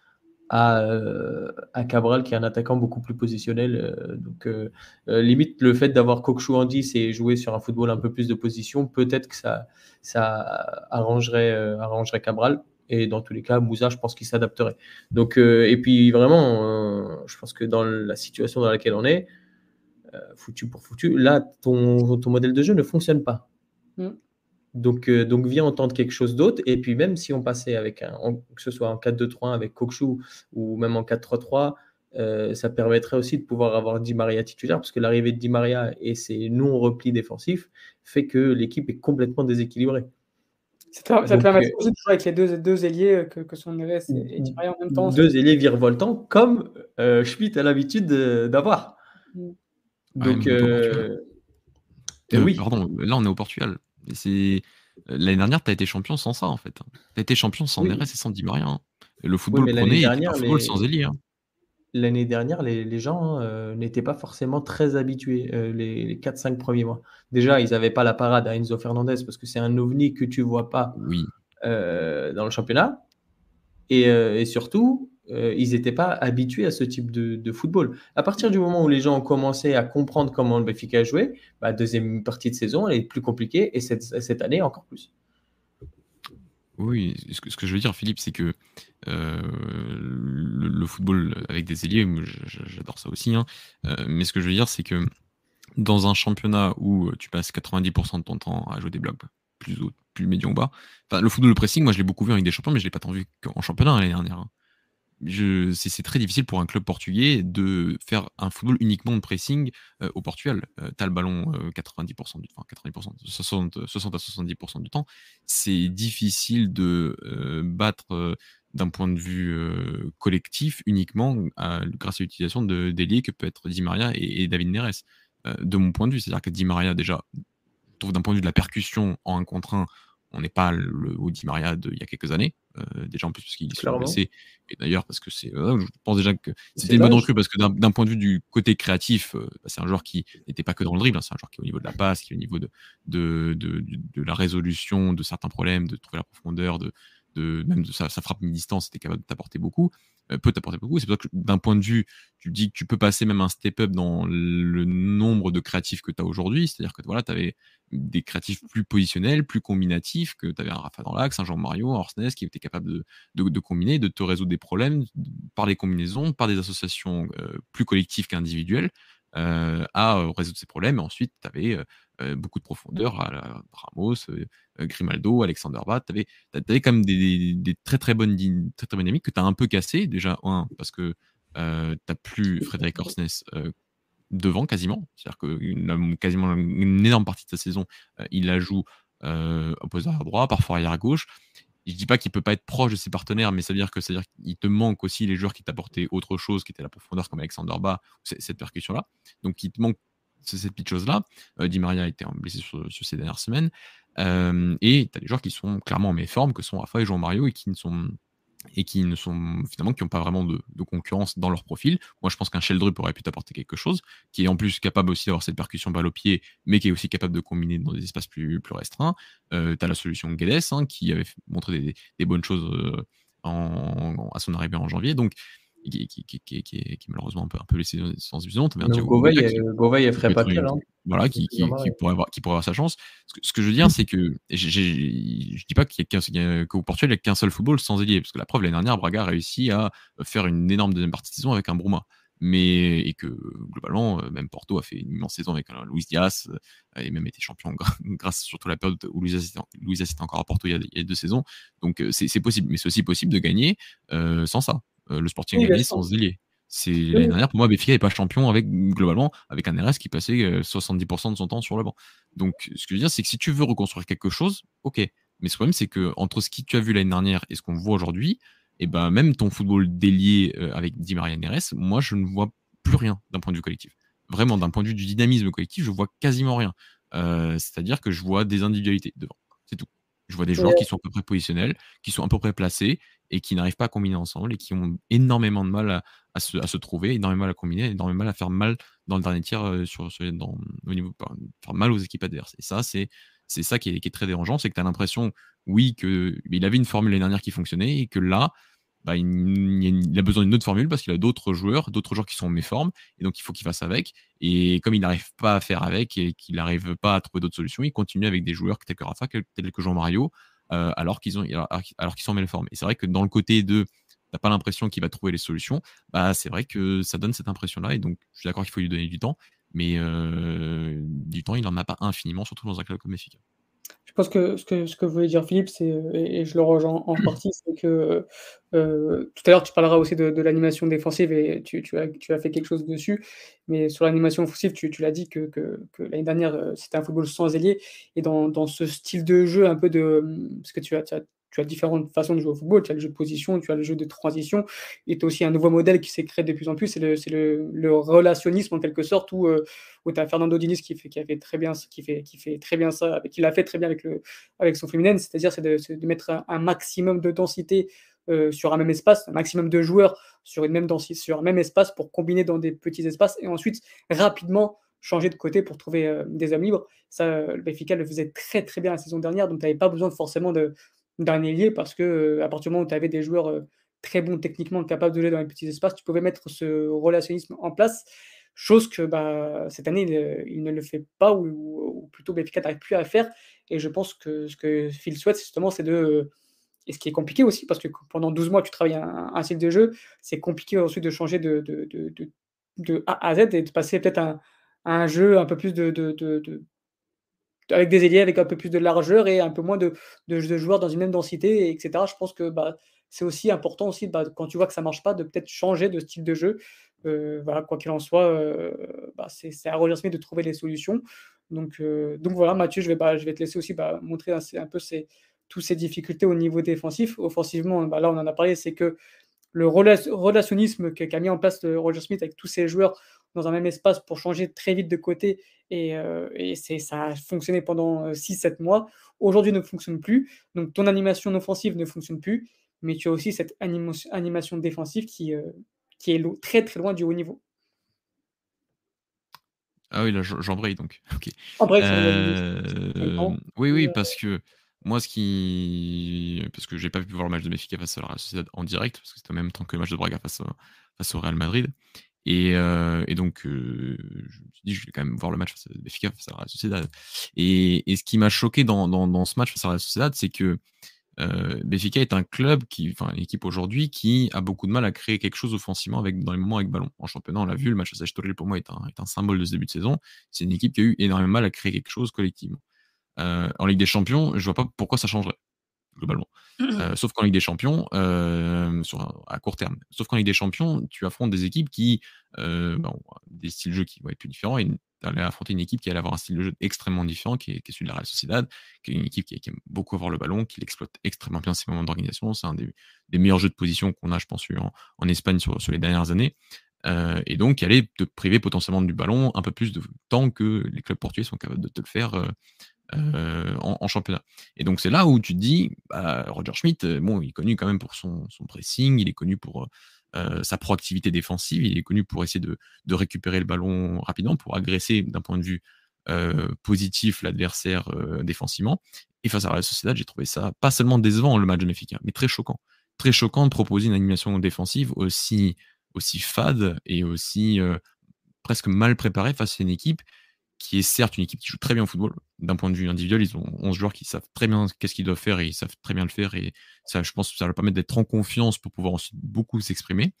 Speaker 3: euh, à, Cabral, qui est un attaquant beaucoup plus positionnel. Euh, donc, euh, limite, le fait d'avoir Kokshu en 10 et jouer sur un football un peu plus de position, peut-être que ça, ça arrangerait, Cabral. Et dans tous les cas, Moussa, je pense qu'il s'adapterait. Et puis vraiment, je pense que dans la situation dans laquelle on est, foutu pour foutu, là, ton, ton modèle de jeu ne fonctionne pas. Mm. Donc, euh, donc viens entendre quelque chose d'autre. Et puis même si on passait avec un, que ce soit en 4-2-3 avec Kokshu ou même en 4-3-3, euh, ça permettrait aussi de pouvoir avoir Di Maria titulaire parce que l'arrivée de Di Maria et ses non-replis défensifs fait que l'équipe est complètement déséquilibrée.
Speaker 1: Ça, permet euh, aussi de jouer avec les deux, deux ailiers que, que sont Neves et, Di Maria en même temps.
Speaker 3: Deux ailiers virevoltants comme Schmidt a l'habitude d'avoir. Mm.
Speaker 2: Donc, oui. Pardon, là on est au Portugal. C'est l'année dernière, tu as été champion sans ça en fait. Tu as été champion sans oui. et sans Di Maria. Hein. Et le football oui, prenait, dernière, football les... sans Elie. Hein.
Speaker 3: L'année dernière, les, les gens euh, n'étaient pas forcément très habitués euh, les, les 4-5 premiers mois. Déjà, ils n'avaient pas la parade à Enzo Fernandez parce que c'est un ovni que tu vois pas
Speaker 2: oui.
Speaker 3: euh, dans le championnat. Et, et surtout, euh, ils n'étaient pas habitués à ce type de, football. À partir du moment où les gens ont commencé à comprendre comment le Benfica jouait, bah, deuxième partie de saison, elle est plus compliquée et cette, année encore plus.
Speaker 2: Oui, ce que, je veux dire, Philippe, c'est que euh, le, football avec des ailiers, j'adore ça aussi, hein, euh, mais ce que je veux dire, c'est que dans un championnat où tu passes 90% de ton temps à jouer des blocs plus haut, plus médium ou bas, le football de pressing, moi je l'ai beaucoup vu avec des champions, mais je l'ai pas tant vu qu'en championnat l'année dernière. Hein c'est très difficile pour un club portugais de faire un football uniquement de pressing euh, au Portugal. Euh, tu as le ballon 90%, euh, du, enfin 90%, 60, 60 à 70% du temps. C'est difficile de battre d'un point de vue collectif uniquement grâce à l'utilisation de d'ailiers que peut être Di Maria et, David Neres. de mon point de vue, c'est-à-dire que Di Maria, déjà, d'un point de vue de la percussion en un contre un, on n'est pas le haut Di Maria d'il y a quelques années. Euh, déjà en plus parce qu'il est blessé. Et d'ailleurs parce que c'est, je pense déjà que c'était une bonne recrue parce que d'un point de vue du côté créatif, euh, bah, c'est un joueur qui n'était pas que dans le dribble, hein, c'est un joueur qui est au niveau de la passe, qui est au niveau de, de, de, la résolution de certains problèmes, de trouver la profondeur, de, de même de sa, frappe mi-distance, c'était capable de t'apporter beaucoup. Euh, peut t'apporter beaucoup. C'est pour ça que d'un point de vue, tu dis que tu peux passer même un step-up dans le nombre de créatifs que tu as aujourd'hui. C'est-à-dire que voilà, tu avais des créatifs plus positionnels, plus combinatifs, que tu avais un Rafa dans l'axe, un Jean-Mario, un Orsnes qui était capable de, combiner, de te résoudre des problèmes par les combinaisons, par des associations euh, plus collectives qu'individuelles. Euh, à résoudre ces problèmes. Et ensuite, tu avais beaucoup de profondeur à Ramos, Grimaldo, Alexander Bat. Tu avais, quand même des, très très bonnes, très, très bonnes dynamiques que tu as un peu cassé. Déjà, un, parce que tu n'as plus Frédéric Orsnes devant quasiment. C'est-à-dire que quasiment une énorme partie de sa saison, il la joue opposé à droite, parfois arrière à gauche je dis pas qu'il peut pas être proche de ses partenaires, mais ça veut dire que qu'il te manque aussi les joueurs qui t'apportaient autre chose, qui était la profondeur comme Alexander Bas, cette percussion-là. Donc il te manque cette petite chose-là. Euh, Di Maria a été blessé sur, ces dernières semaines. Euh, et tu as des joueurs qui sont clairement en méforme, que sont Rafa et Jean Mario, et qui ne sont et qui ne sont finalement qui n'ont pas vraiment de, concurrence dans leur profil. Moi, je pense qu'un Sheldrup aurait pu t'apporter quelque chose, qui est en plus capable aussi d'avoir cette percussion balle au pied, mais qui est aussi capable de combiner dans des espaces plus, restreints. Euh, tu as la solution Guedes, hein, qui avait montré des, bonnes choses euh, à son arrivée en janvier. Donc, qui, qui, qui, qui, est malheureusement un peu, un peu laissé sans vision.
Speaker 3: Gouveil, ferait pas
Speaker 2: hein. Voilà, qui, pourrait avoir, qui pourrait avoir sa chance. Ce que, je veux dire, c'est que je dis pas qu'il y a qu'au Portugal, il n'y a qu'un seul football sans ailier, parce que la preuve, l'année dernière, Braga a réussi à faire une énorme deuxième partie de saison avec un Bruma. Mais, et que globalement, même Porto a fait une immense saison avec un Luis Diaz, et même été champion [laughs] grâce surtout à la période où Luis Diaz était encore à Porto il y a, deux saisons. Donc c'est possible, mais c'est aussi possible de gagner sans ça. Euh, le Sporting a gagné sans ailier. C'est l'année dernière, pour moi, Béfica n'est pas champion avec globalement avec un RS qui passait 70% euh, de son temps sur le banc. Donc, ce que je veux dire, c'est que si tu veux reconstruire quelque chose, ok. Mais ce problème, c'est que entre ce que tu as vu l'année dernière et ce qu'on voit aujourd'hui, et eh ben même ton football délié euh, avec Di Maria RS, moi, je ne vois plus rien d'un point de vue collectif. Vraiment, d'un point de vue du dynamisme collectif, je vois quasiment rien. C'est-à-dire que je vois des individualités devant. C'est tout. Je vois des joueurs qui sont à peu près positionnels, qui sont à peu près placés et qui n'arrivent pas à combiner ensemble et qui ont énormément de mal à, se, trouver, énormément de mal à combiner, énormément de mal à faire mal dans le dernier tiers euh, sur, au niveau faire mal aux équipes adverses. Et ça, c'est c'est ça qui est, qui est, très dérangeant, c'est que tu as l'impression, oui, qu'il avait une formule l'année dernière qui fonctionnait et que là, bah, il, a besoin d'une autre formule parce qu'il a d'autres joueurs, d'autres joueurs qui sont en méforme, et donc il faut qu'il fasse avec. Et comme il n'arrive pas à faire avec et qu'il n'arrive pas à trouver d'autres solutions, il continue avec des joueurs tels que Rafa, tels que Jean-Mario, euh, alors qu'ils ont alors, qu'ils sont. Et c'est vrai que dans le côté de t'as pas l'impression qu'il va trouver les solutions, bah c'est vrai que ça donne cette impression-là. Et donc je suis d'accord qu'il faut lui donner du temps, mais euh, du temps il n'en a pas infiniment, surtout dans un club comme Efficace.
Speaker 1: Je pense que ce que, ce que voulait dire Philippe, c'est, et, je le rejoins en [clears throat] partie, c'est que euh, tout à l'heure, tu parleras aussi de, l'animation défensive et tu, tu, as, tu, as, fait quelque chose dessus. Mais sur l'animation offensive, tu, tu l'as dit que, que, que l'année dernière, euh, c'était un football sans ailier. Et dans, dans, ce style de jeu, un peu de. Parce que tu as, tu as tu as différentes façons de jouer au football. Tu as le jeu de position, tu as le jeu de transition. Et tu as aussi un nouveau modèle qui s'est créé de plus en plus. C'est le, le, le, relationnisme en quelque sorte où, euh, où tu as Fernando Diniz qui fait, qui, fait très bien, qui, fait, qui fait très bien ça, qui l'a fait très bien avec, le, avec son féminin. C'est-à-dire c'est de, de, mettre un, maximum de densité euh, sur un même espace, un maximum de joueurs sur une même densité, sur un même espace pour combiner dans des petits espaces et ensuite rapidement changer de côté pour trouver euh, des hommes libres. Ça, le Benfica le faisait très très bien la saison dernière, donc tu n'avais pas besoin forcément de, d'un ailier parce que à partir du moment où tu avais des joueurs très bon techniquement, capable de jouer dans les petits espaces, tu pouvais mettre ce relationnisme en place. Chose que bah, cette année, il, ne le fait pas, ou, plutôt Benfica n'arrive plus à faire. Et je pense que ce que Phil souhaite, justement, c'est de. Et ce qui est compliqué aussi, parce que pendant 12 mois, tu travailles un, un style de jeu, c'est compliqué ensuite de changer de, A à Z et de passer peut-être à, un jeu un peu plus de, avec des ailiers avec un peu plus de largeur et un peu moins de, de, joueurs dans une même densité, etc. Je pense que bah, c'est aussi important aussi, bah, quand tu vois que ça marche pas, de peut-être changer de style de jeu. Euh, voilà, quoi qu'il en soit, euh, bah, c'est à Roger Smith de trouver les solutions. Donc, euh, donc voilà, Mathieu, je vais, bah, je vais te laisser aussi bah, montrer un, peu ces, toutes ces difficultés au niveau défensif. Offensivement, là, on en a parlé, c'est que le relationnisme qu'a mis en place Roger Smith avec tous ses joueurs dans un même espace pour changer très vite de côté. Et, euh, ça a fonctionné pendant 6-7 euh, mois. Aujourd'hui, ne fonctionne plus. Donc, ton animation offensive ne fonctionne plus. Mais tu as aussi cette animation défensive qui, euh, qui est très très loin du haut niveau.
Speaker 2: Ah oui, là, j'embraye donc. [laughs] oui, oui, parce que moi, ce qui. Parce que j'ai pas pu voir le match de Benfica face à la Real Sociedad en direct, parce que c'était en même temps que le match de Braga face, face au Real Madrid. Et, euh, et donc, euh, je me suis dit, je vais quand même voir le match face à Benfica face à la Sociedad. Et, et ce qui m'a choqué dans, dans, dans, ce match face à la Sociedad, c'est que euh, Benfica est un club enfin, une équipe aujourd'hui qui a beaucoup de mal à créer quelque chose offensivement avec, dans les moments avec ballon. En championnat, on l'a vu, le match face à pour moi est un, est un symbole de ce début de saison. C'est une équipe qui a eu énormément de mal à créer quelque chose collectivement. Euh, en Ligue des Champions, je vois pas pourquoi ça changerait globalement. Mmh euh, sauf qu'en Ligue des Champions, euh, sur, à court terme. Sauf qu'en Ligue des Champions, tu affrontes des équipes qui, euh, bon, des styles de jeu qui vont être plus différents, et tu allais affronter une équipe qui allait avoir un style de jeu extrêmement différent, qui est, qui est celui de la Real Sociedad, qui est une équipe qui, aime beaucoup avoir le ballon, qui l'exploite extrêmement bien ses moments d'organisation. C'est un des, des, meilleurs jeux de position qu'on a, je pense, en, en Espagne sur, sur, les dernières années. Et donc, qui allait te priver potentiellement du ballon un peu plus de temps que les clubs portugais sont capables de te le faire euh, euh, en, championnat. Et donc c'est là où tu te dis, bah, Roger Schmidt, euh, bon, il est connu quand même pour son, pressing, il est connu pour euh, sa proactivité défensive, il est connu pour essayer de, récupérer le ballon rapidement, pour agresser d'un point de vue positif l'adversaire défensivement. Et face à la Sociedad, j'ai trouvé ça pas seulement décevant le match de Mefica, mais très choquant. Très choquant de proposer une animation défensive aussi fade et aussi presque mal préparée face à une équipe qui est certes une équipe qui joue très bien au football. D'un point de vue individuel, ils ont 11 joueurs qui savent très bien qu'est-ce qu'ils doivent faire et ils savent très bien le faire. Et ça, je pense que ça leur permettre d'être en confiance pour pouvoir ensuite beaucoup s'exprimer.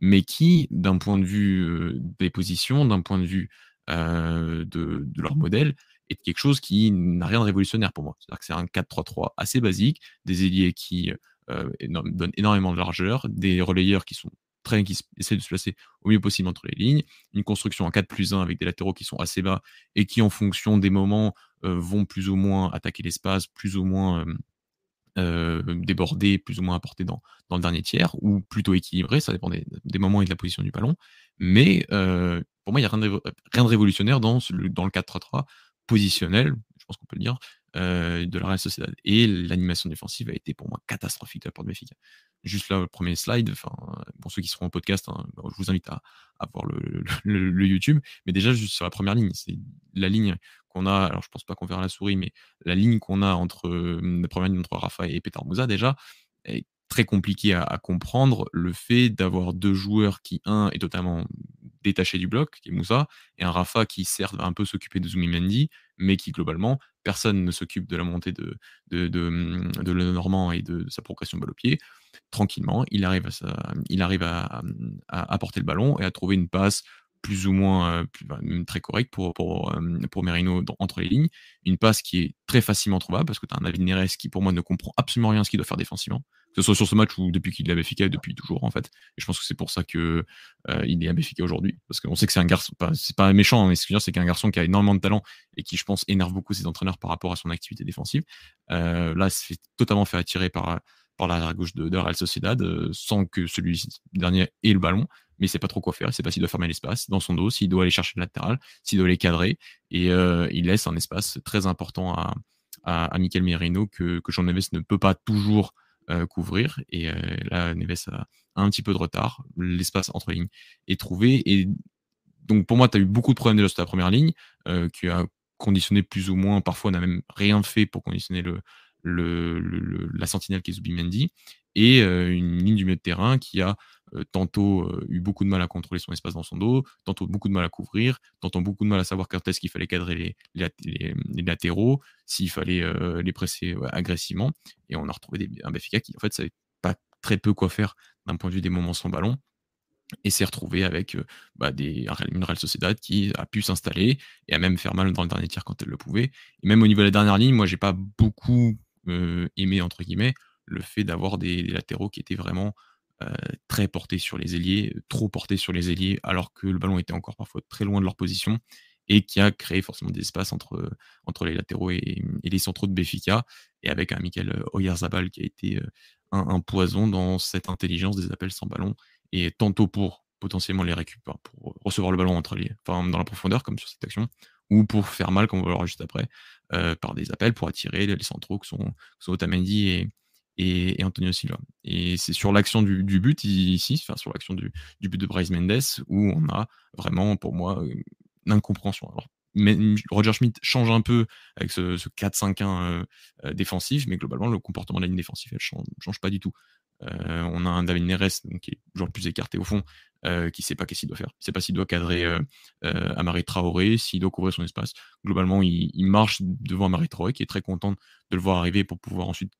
Speaker 2: Mais qui, d'un point de vue euh, des positions, d'un point de vue euh, de, leur modèle, est quelque chose qui n'a rien de révolutionnaire pour moi. C'est-à-dire que c'est un 4-3-3 assez basique, des ailiers qui euh, donnent énormément de largeur, des relayeurs qui sont très qui essaie de se placer au mieux possible entre les lignes, une construction en 4 plus 1 avec des latéraux qui sont assez bas et qui, en fonction des moments, euh, vont plus ou moins attaquer l'espace, plus ou moins euh, déborder, plus ou moins apporter dans, le dernier tiers, ou plutôt équilibré, ça dépend des, moments et de la position du ballon. Mais euh, pour moi, il n'y a rien de, rien de, révolutionnaire dans, dans le 4-3-3 positionnel, je pense qu'on peut le dire, de la Real Sociedad. Et l'animation défensive a été pour moi catastrophique de la part de Benfica juste là, le premier slide, enfin, pour ceux qui seront en podcast, hein, je vous invite à, voir le, YouTube. Mais déjà, juste sur la première ligne, c'est la ligne qu'on a. Alors, je pense pas qu'on verra la souris, mais la ligne qu'on a entre la première ligne entre Rafa et Petar Moussa, déjà, est très compliqué à, comprendre. Le fait d'avoir deux joueurs qui, un, est totalement détaché du bloc, qui est Moussa, et un Rafa qui, certes, va un peu s'occuper de Zumimendi, mais qui, globalement, personne ne s'occupe de la montée de, de, de, Normand et de, sa progression balle au pied tranquillement, il arrive, à, apporter le ballon et à trouver une passe plus ou moins bah, très correcte pour, pour, pour Merino entre les lignes. Une passe qui est très facilement trouvable parce que tu as un David Neres qui, pour moi, ne comprend absolument rien à ce qu'il doit faire défensivement. Que ce soit sur ce match ou depuis qu'il est à depuis toujours, en fait. Et je pense que c'est pour ça qu'il il est à Béfica aujourd'hui. Parce qu'on sait que c'est un garçon, c'est pas méchant, mais ce que c'est qu'un garçon qui a énormément de talent et qui, je pense, énerve beaucoup ses entraîneurs par rapport à son activité défensive. là, se fait totalement faire attirer par par l'arrière gauche de, Real Sociedad euh, sans que celui dernier ait le ballon. Mais il sait pas trop quoi faire. Il sait pas s'il doit fermer l'espace dans son dos, s'il doit aller chercher le latéral, s'il doit les cadrer. Et euh, il laisse un espace très important à, à, Michael Merino que, que Jean Neves ne peut pas toujours euh, couvrir. Et là, Neves a, un petit peu de retard. L'espace entre lignes est trouvé. Et donc, pour moi, tu as eu beaucoup de problèmes déjà sur la première ligne, qui a conditionné plus ou moins, parfois on n'a même rien fait pour conditionner le, le, la sentinelle qui est Zubimendi. et une ligne du milieu de terrain qui a tantôt eu beaucoup de mal à contrôler son espace dans son dos, tantôt beaucoup de mal à couvrir, tantôt beaucoup de mal à savoir quand est-ce qu'il fallait cadrer les, latéraux, s'il fallait les presser agressivement. Et on a retrouvé un Benfica qui, en fait, savait pas très peu quoi faire d'un point de vue des moments sans ballon et s'est retrouvé avec bah, des, une Real Sociedad qui a pu s'installer et a même faire mal dans le dernier tir quand elle le pouvait. Et même au niveau de la dernière ligne, moi j'ai pas beaucoup aimé entre guillemets le fait d'avoir des, latéraux qui étaient vraiment très portés sur les ailiers, trop portés sur les ailiers, alors que le ballon était encore parfois très loin de leur position et qui a créé forcément des espaces entre, les latéraux et, les centraux de Béfica, et avec un Michael Oyarzabal qui a été un, poison dans cette intelligence des appels sans ballon, et tantôt pour potentiellement les récupérer, pour recevoir le ballon entre les, enfin, dans la profondeur, comme sur cette action, ou pour faire mal, comme on va le voir juste après, par des appels pour attirer les centraux qui sont, sont Otamendi et, et, Antonio Silva. Et c'est sur l'action du, but ici, enfin sur l'action du, but de Bryce Mendes, où on a vraiment, pour moi, une incompréhension. Alors, Roger Schmidt change un peu avec ce, 4-5-1 euh, euh, défensif, mais globalement, le comportement de la ligne défensive, elle change, change pas du tout. Euh, on a un David Neres qui est toujours le plus écarté au fond, qui sait pas qu'est-ce qu'il doit faire. Il sait pas s'il doit cadrer Amari Traoré, s'il doit couvrir son espace. Globalement, il, il marche devant Amari Traoré, qui est très content de le voir arriver pour pouvoir ensuite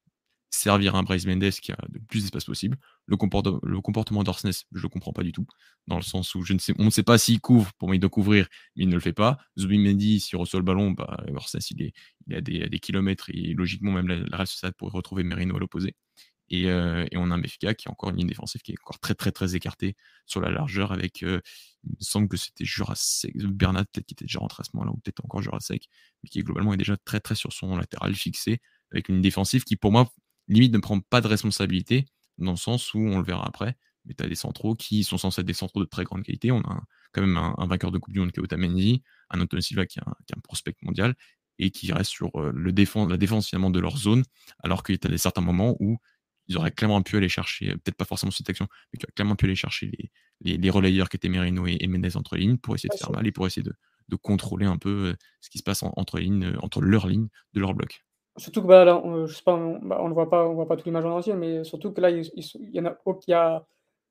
Speaker 2: servir un Bryce Mendes qui a le plus d'espace possible. Le, le comportement d'Orsnes, je ne le comprends pas du tout, dans le sens où je ne sais, on ne sait pas s'il couvre, pour moi il doit couvrir, mais il ne le fait pas. Zubimendi, s'il reçoit le ballon, bah, Orsnes il, est, il a des, des, kilomètres et logiquement même la, la Real pour retrouver Merino à l'opposé. Et, euh, et, on a un Benfica qui a encore une ligne défensive qui est encore très très très écartée sur la largeur avec, euh, il me semble que c'était Jurassic, Bernat peut-être qui était déjà rentré à ce moment-là, ou peut-être encore Jurassic, mais qui globalement est déjà très très sur son latéral fixé, avec une défensive qui pour moi limite ne prend pas de responsabilité, dans le sens où, on le verra après, mais tu as des centraux qui sont censés être des centraux de très grande qualité. On a quand même un, vainqueur de Coupe du Monde qui est Otamendi, un Antonio Silva qui est un, prospect mondial, et qui reste sur euh, le la défense finalement de leur zone, alors qu'il y a des certains moments où ils auraient clairement pu aller chercher, peut-être pas forcément cette action, mais qui auraient clairement pu aller chercher les, les, relayeurs qui étaient Merino et, Mendes entre lignes pour essayer de faire mal et pour essayer de, contrôler un peu euh, ce qui se passe entre, lignes, euh, entre leurs lignes de leur bloc.
Speaker 1: Surtout que bah, là, on, je sais pas, on, bah, voit pas, on voit pas toute l'image en entier, mais surtout que là, il, y en a, il y a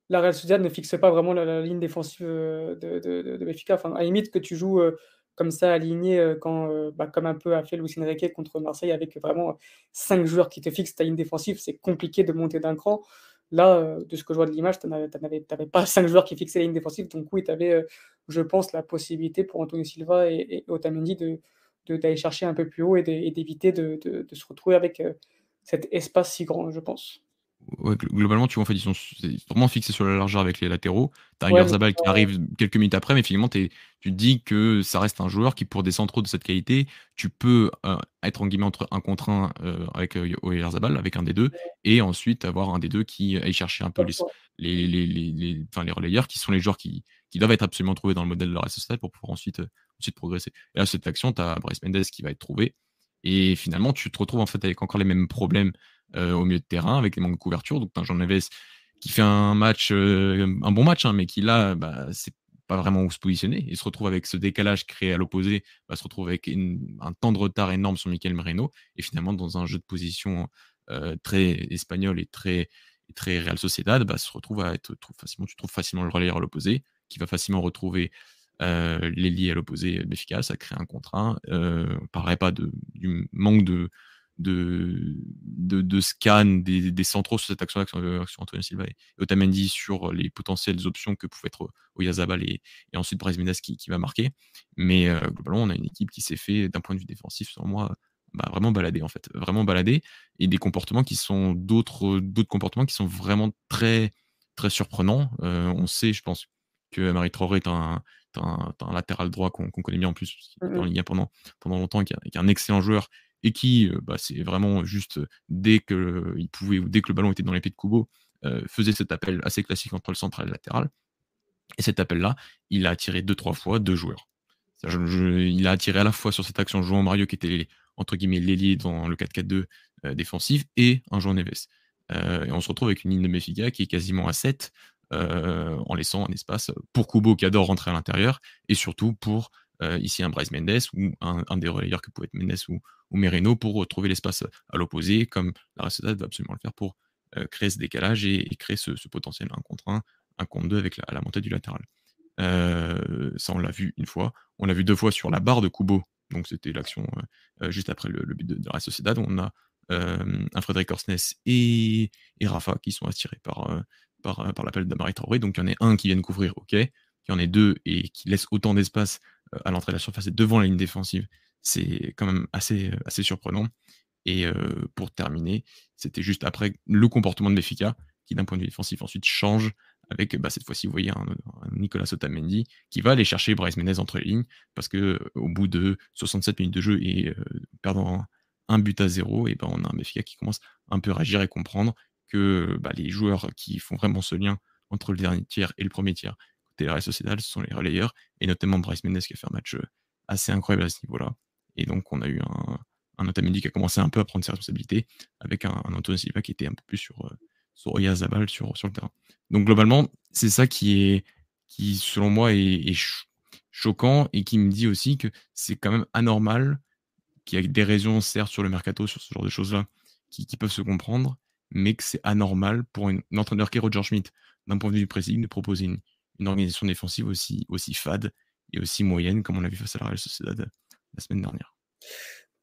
Speaker 1: la Real Sociedad ne fixe pas vraiment la, ligne défensive euh, de, de, de, Benfica. Enfin, à la limite que tu joues euh, comme ça aligné, euh, quand, bah, comme un peu a fait Luis Enrique contre Marseille, avec vraiment cinq joueurs qui te fixent ta ligne défensive, c'est compliqué de monter d'un cran. Là, de ce que je vois de l'image, tu n'avais pas [laughs] cinq joueurs qui fixaient la ligne défensive, donc oui, tu avais, je pense, la possibilité pour Antonio Silva et, et Otamendi de, d'aller chercher un peu plus haut et d'éviter de, se retrouver avec euh, cet espace si grand, je pense.
Speaker 2: globalement, tu vois, en fait, ils sont vraiment fixés sur la largeur avec les latéraux. Tu as un Zabal qui arrive quelques minutes après, mais finalement, tu te dis que ça reste un joueur qui, pour des centraux de cette qualité, tu peux euh, être en guillemets entre un contre un euh, avec euh, Zabal, avec un des deux, et ensuite avoir un des deux qui aille chercher un peu les, les, les, les, relayeurs, qui sont les joueurs qui, qui doivent être absolument trouvés dans le modèle de la RSS pour pouvoir ensuite ensuite progresser. Et là, cette action, tu as Bryce Mendes qui va être trouvé. Et finalement, tu te retrouves en fait avec encore les mêmes problèmes euh, au milieu de terrain, avec les manques de couverture. Donc, tu as Jean Neves qui fait un match, euh, un bon match, hein, mais qui là, bah, c'est pas vraiment où se positionner. Il se retrouve avec ce décalage créé à l'opposé, va se retrouve avec un temps de retard énorme sur Michael Merino, et finalement dans un jeu de position euh, très espagnol et très, très Real Sociedad, bah, se retrouve à être facilement, tu trouves facilement le relayeur à l'opposé, qui va facilement retrouver euh, à l'opposé efficace, ça crée un contrat. Euh, paraît pas de, du manque de, de, de, scan des, des, centraux sur cette action, action, action Antonio Silva et Otamendi sur les potentielles options que pouvait être Oyazabal et, et ensuite Bryce Mendes qui, va marquer. Mais euh, globalement, on a une équipe qui s'est fait, d'un point de vue défensif, selon moi, bah, vraiment balader en fait, vraiment balader et des comportements qui sont d'autres d'autres comportements qui sont vraiment très très surprenants. Euh, on sait, je pense, que Marie Traoré est un, un, un, latéral droit qu'on connaît bien en plus, qui était en Ligue pendant, pendant longtemps, qui est un excellent joueur et qui, euh, bah, c'est vraiment juste dès que il pouvait ou dès que le ballon était dans les pieds de Kubo, euh, faisait cet appel assez classique entre le central et le latéral. Et cet appel-là, il a attiré deux trois fois deux joueurs. il a attiré à la fois sur cette action jouant Mario qui était entre guillemets l'ailier dans le 4-4-2 euh, défensif et un joueur Neves. et on se retrouve avec une ligne de Mefiga qui est quasiment à 7, euh, en laissant un espace pour Kubo qui adore rentrer à l'intérieur et surtout pour euh, ici un Bryce Mendes ou un, des relayeurs que pouvait être Mendes ou, ou Merino pour trouver l'espace à l'opposé, comme la Sociedad va absolument le faire pour créer ce décalage et, créer ce, potentiel 1 contre 1, 1 contre 2 avec la, montée du latéral. ça, on l'a vu une fois. On l'a vu deux fois sur la barre de Kubo. Donc, c'était l'action juste après le, but de, la Sociedad. On a un Frédéric Orsnes et, Rafa qui sont attirés par, par, par l'appel d'Amari Traoré. Donc, il y en a un qui vient couvrir, ok. Il y en a deux et qui laisse autant d'espace à l'entrée de la surface et devant la ligne défensive. C'est quand même assez, assez surprenant. Et pour terminer, c'était juste après le comportement de l'Effica qui, d'un point de vue défensif, ensuite change avec bah, cette fois-ci, vous voyez, un, Nicolas Otamendi qui va aller chercher Bryce Menez entre les lignes parce que au bout de 67 minutes de jeu et perdant un, but à zéro, et ben on a un Benfica qui commence un peu à réagir et comprendre que bah, les joueurs qui font vraiment ce lien entre le dernier tiers et le premier tiers côté Real Sociedad, ce sont les relayeurs et notamment Bryce Menez qui a fait un match assez incroyable à ce niveau-là. Et donc on a eu un, un Otamendi qui a commencé un peu à prendre ses responsabilités avec un, un Antonio Silva qui était un peu plus sur, euh, sur Oyazabal sur, sur le terrain. Donc globalement, c'est ça qui est, qui selon moi est, choquant et qui me dit aussi que c'est quand même anormal qu'il y ait des raisons certes sur le mercato, sur ce genre de choses-là, qui, peuvent se comprendre, mais que c'est anormal pour un entraîneur qui est Roger Schmidt, d'un point de vue du pressing, de proposer une, organisation défensive aussi, fade et aussi moyenne, comme on l'a vu face à la Real Sociedad la semaine dernière.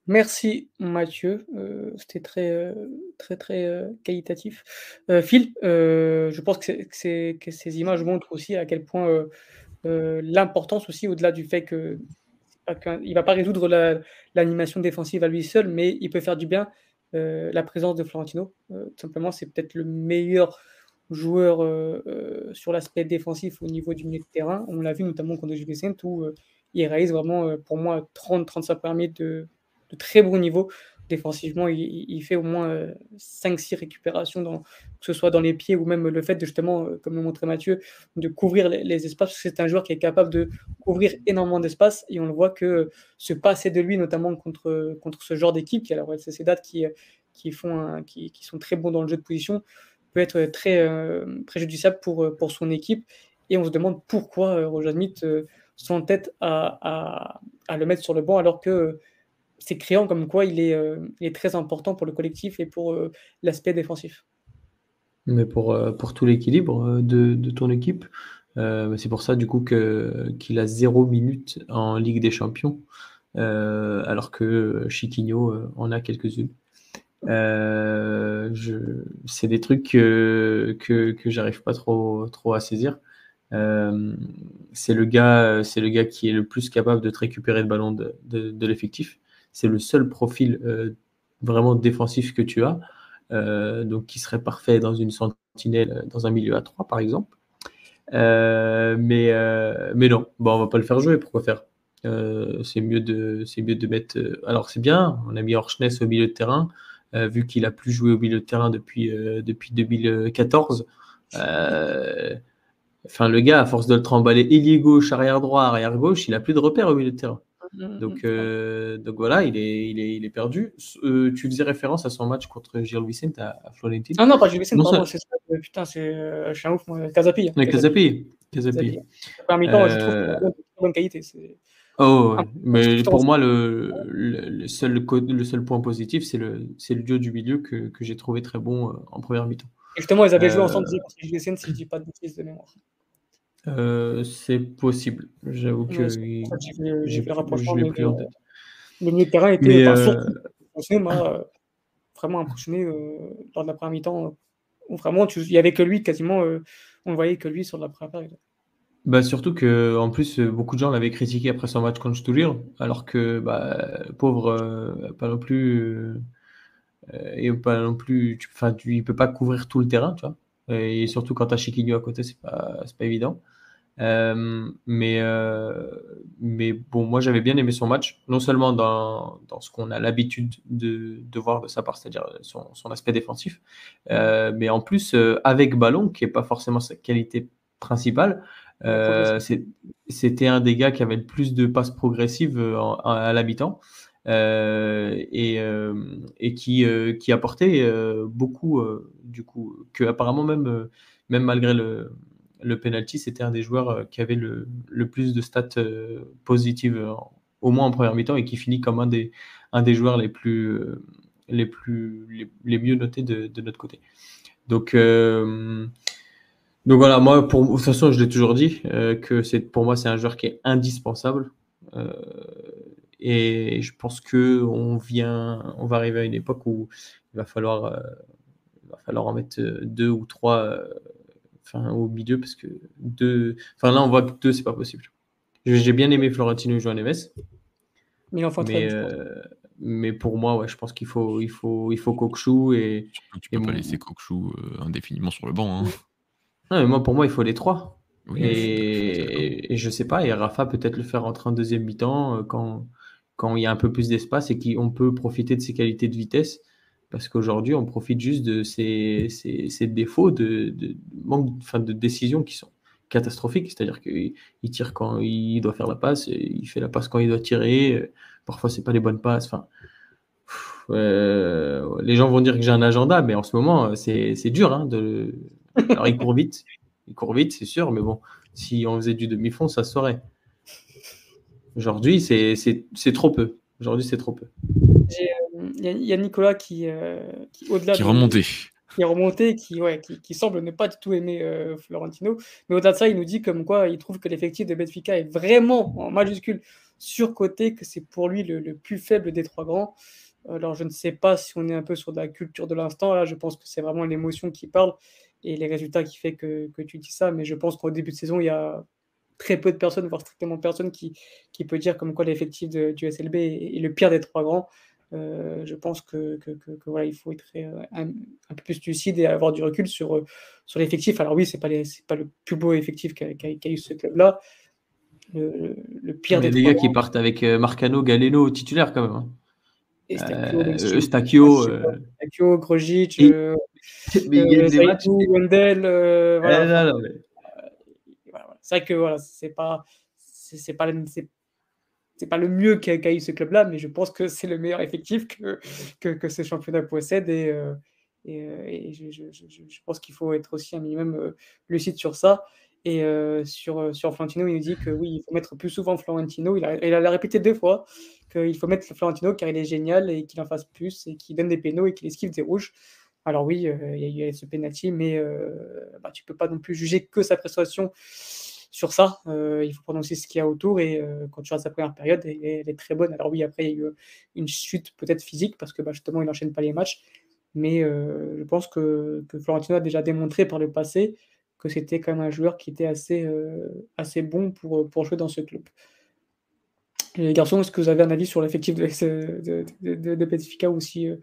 Speaker 1: Merci Mathieu, euh, c'était très, euh, très, très, euh, qualitatif. Phil, je pense que ces images montrent aussi à quel point, l'importance aussi au-delà du fait que il va pas résoudre l'animation défensive à lui seul, mais il peut faire du bien, la présence de Florentino. tout simplement, c'est peut-être le meilleur joueur, sur l'aspect défensif au niveau du milieu de terrain. On l'a vu notamment contre Juve où, il réalise vraiment, pour moi 30-35 premiers de de très bon niveau. Défensivement, il, fait au moins 5-6 euh, récupérations, dans, que ce soit dans les pieds ou même le fait de justement, euh, comme le montrait Mathieu, de couvrir les, espaces. c'est un joueur qui est capable de couvrir énormément d'espace et on le voit que ce passé de lui, notamment contre, contre ce genre d'équipe, qui est la Real Sociedad, qui, qui, font qui, qui, sont très bons dans le jeu de position, peut être très euh, préjudiciable pour, pour son équipe. Et on se demande pourquoi Roger Smith s'entête à, le mettre sur le banc alors que c'est créant comme quoi il est, euh, très important pour le collectif et pour euh, l'aspect défensif.
Speaker 3: Mais pour, euh, tout l'équilibre de, ton équipe, c'est pour ça du coup que, qu'il a zéro minute en Ligue des Champions, alors que Chiquinho en a quelques-unes. c'est des trucs que, j'arrive pas trop, à saisir. c'est le gars, qui est le plus capable de te récupérer le ballon de l'effectif c'est le seul profil euh, vraiment défensif que tu as, euh, donc qui serait parfait dans une sentinelle, euh, dans un milieu à 3 par exemple. mais, non, bon, on va pas le faire jouer, pourquoi faire? C'est mieux de mieux de mettre alors c'est bien on a mis Orchness au milieu de terrain vu qu'il a plus joué au milieu de terrain depuis depuis 2014 enfin le gars à force de le tremballer ailier gauche arrière droit arrière gauche il a plus de repères au milieu de terrain donc, mmh. euh, donc voilà, il est, il est, il est perdu. Euh, tu faisais référence à son match contre Gilles Vicente à, à Florentine.
Speaker 1: Ah non, pas Gilles Vicente, pardon, c'est ça. Euh, putain, c'est, je suis un ouf, moi. Casapi.
Speaker 3: Hein, Casapi. Casapi.
Speaker 1: Parmi temps, je trouve de bonne qualité.
Speaker 3: Oh, mais pour moi, le, le, seul, le seul point positif, c'est le, c'est le duo du milieu que, que j'ai trouvé très bon en première mi-temps.
Speaker 1: Justement, ils avaient joué ensemble contre Gilles Vicente, si je dis pas de bêtises de mémoire.
Speaker 3: Euh, c'est possible. J'avoue que j'ai
Speaker 1: fait le rapprochement. Le milieu de terrain était euh... m'a vraiment impressionné euh, lors de la première mi-temps. Vraiment, il n'y avait que lui quasiment. Euh, on ne voyait que lui sur la première période.
Speaker 3: Bah surtout que en plus beaucoup de gens l'avaient critiqué après son match contre Stourir, alors que bah, pauvre pas non plus et pas non plus enfin tu, il peut pas couvrir tout le terrain tu vois et surtout quand tu as Chiquinho à côté c'est pas pas évident euh, mais, euh, mais bon, moi j'avais bien aimé son match, non seulement dans, dans ce qu'on a l'habitude de, de, voir de sa part, c'est-à-dire son, son, aspect défensif, euh, mais en plus avec ballon, qui n'est pas forcément sa qualité principale. C'était un des gars qui avait le plus de passes progressives à l'habitant. et, et qui, qui apportait beaucoup, du coup, que apparemment même, même malgré le, le penalty, c'était un des joueurs euh, qui avait le, plus de stats euh, positives, euh, au moins en première mi-temps, et qui finit comme un des, joueurs les plus, les plus les, mieux notés de, notre côté. Donc, donc voilà, moi, pour, de toute façon, je l'ai toujours dit, que pour moi, c'est un joueur qui est indispensable. et je pense que on vient, on va arriver à une époque où il va falloir, il va falloir en mettre deux ou trois enfin, au milieu, parce que deux. Enfin, là, on voit que deux, c'est pas possible. J'ai bien aimé Florentino jouer à Neves.
Speaker 1: Mais,
Speaker 3: euh, mais pour moi, ouais, je pense qu'il faut, il faut, il faut Kokshu et.
Speaker 2: tu peux pas laisser Kokshu euh, indéfiniment sur le banc. Hein. [laughs]
Speaker 3: Non, mais moi, pour moi, il faut les trois. et, et, je sais pas, et Rafa peut-être le faire rentrer en deuxième mi-temps euh, quand, quand il y a un peu plus d'espace et qu'on peut profiter de ses qualités de vitesse. Parce qu'aujourd'hui, on profite juste de ces, défauts de, manque enfin, de décision qui sont catastrophiques. C'est-à-dire qu'il tire quand il doit faire la passe, il fait la passe quand il doit tirer. Parfois, c'est pas les bonnes passes. Enfin, euh, les gens vont dire que j'ai un agenda, mais en ce moment, c'est dur. Hein. Alors, il court vite. Il court vite, c'est sûr, mais bon, si on faisait du demi-fond, ça serait. Aujourd'hui, c'est trop peu. Aujourd'hui, c'est trop peu.
Speaker 1: Y, a Nicolas qui, euh, qui au-delà
Speaker 2: qui remontait.
Speaker 1: Qui est remonté, qui, ouais, qui, semble ne pas du tout aimer euh, Florentino. Mais au-delà de ça, il nous dit comme quoi il trouve que l'effectif de Benfica est vraiment en majuscule surcoté, que c'est pour lui le, plus faible des trois grands. Alors je ne sais pas si on est un peu sur de la culture de l'instant. Là, je pense que c'est vraiment l'émotion qui parle et les résultats qui fait que, que tu dis ça. Mais je pense qu'au début de saison, il y a très peu de personnes, voire strictement personne, qui, qui peut dire comme quoi l'effectif du SLB est, le pire des trois grands. Euh, je pense que, que, que, voilà, il faut être euh, un, peu plus lucide et avoir du recul sur, euh, sur l'effectif. Alors oui, c'est pas pas le plus beau effectif qu'a eu ce club-là. Le, le, pire
Speaker 3: des,
Speaker 1: des
Speaker 3: gars qui partent avec Marcano, Galeno titulaire quand même. Hein.
Speaker 1: Et Stakio,
Speaker 3: euh, Stakio,
Speaker 1: Stakio Grogic, [laughs] Wendel, voilà. C'est vrai que voilà, c'est pas, c'est pas, c'est pas le mieux qu'a eu ce club-là, mais je pense que c'est le meilleur effectif que, que, ce championnat possède. Et, euh, euh, je, pense qu'il faut être aussi un minimum euh, lucide sur ça. Et sur, sur Florentino, il nous dit que oui, il faut mettre plus souvent Florentino. Il a, il a répété deux fois qu'il faut mettre Florentino car il est génial et qu'il en fasse plus et qu'il donne des pénaux et qu'il esquive des rouges. Alors oui, il y a eu ce penalty, mais bah, tu peux pas non plus juger que sa prestation sur ça. Euh, il faut aussi ce qu'il y a autour. Et euh, quand tu regardes sa première période, elle, est très bonne. Alors oui, après, il y a eu une chute peut-être physique parce que bah, justement, il n'enchaîne pas les matchs. Mais euh, je pense que, Florentino a déjà démontré par le passé que c'était quand même un joueur qui était assez, bon pour, jouer dans ce club. Les garçons, est-ce que vous avez un avis sur l'effectif de, de, ou si vous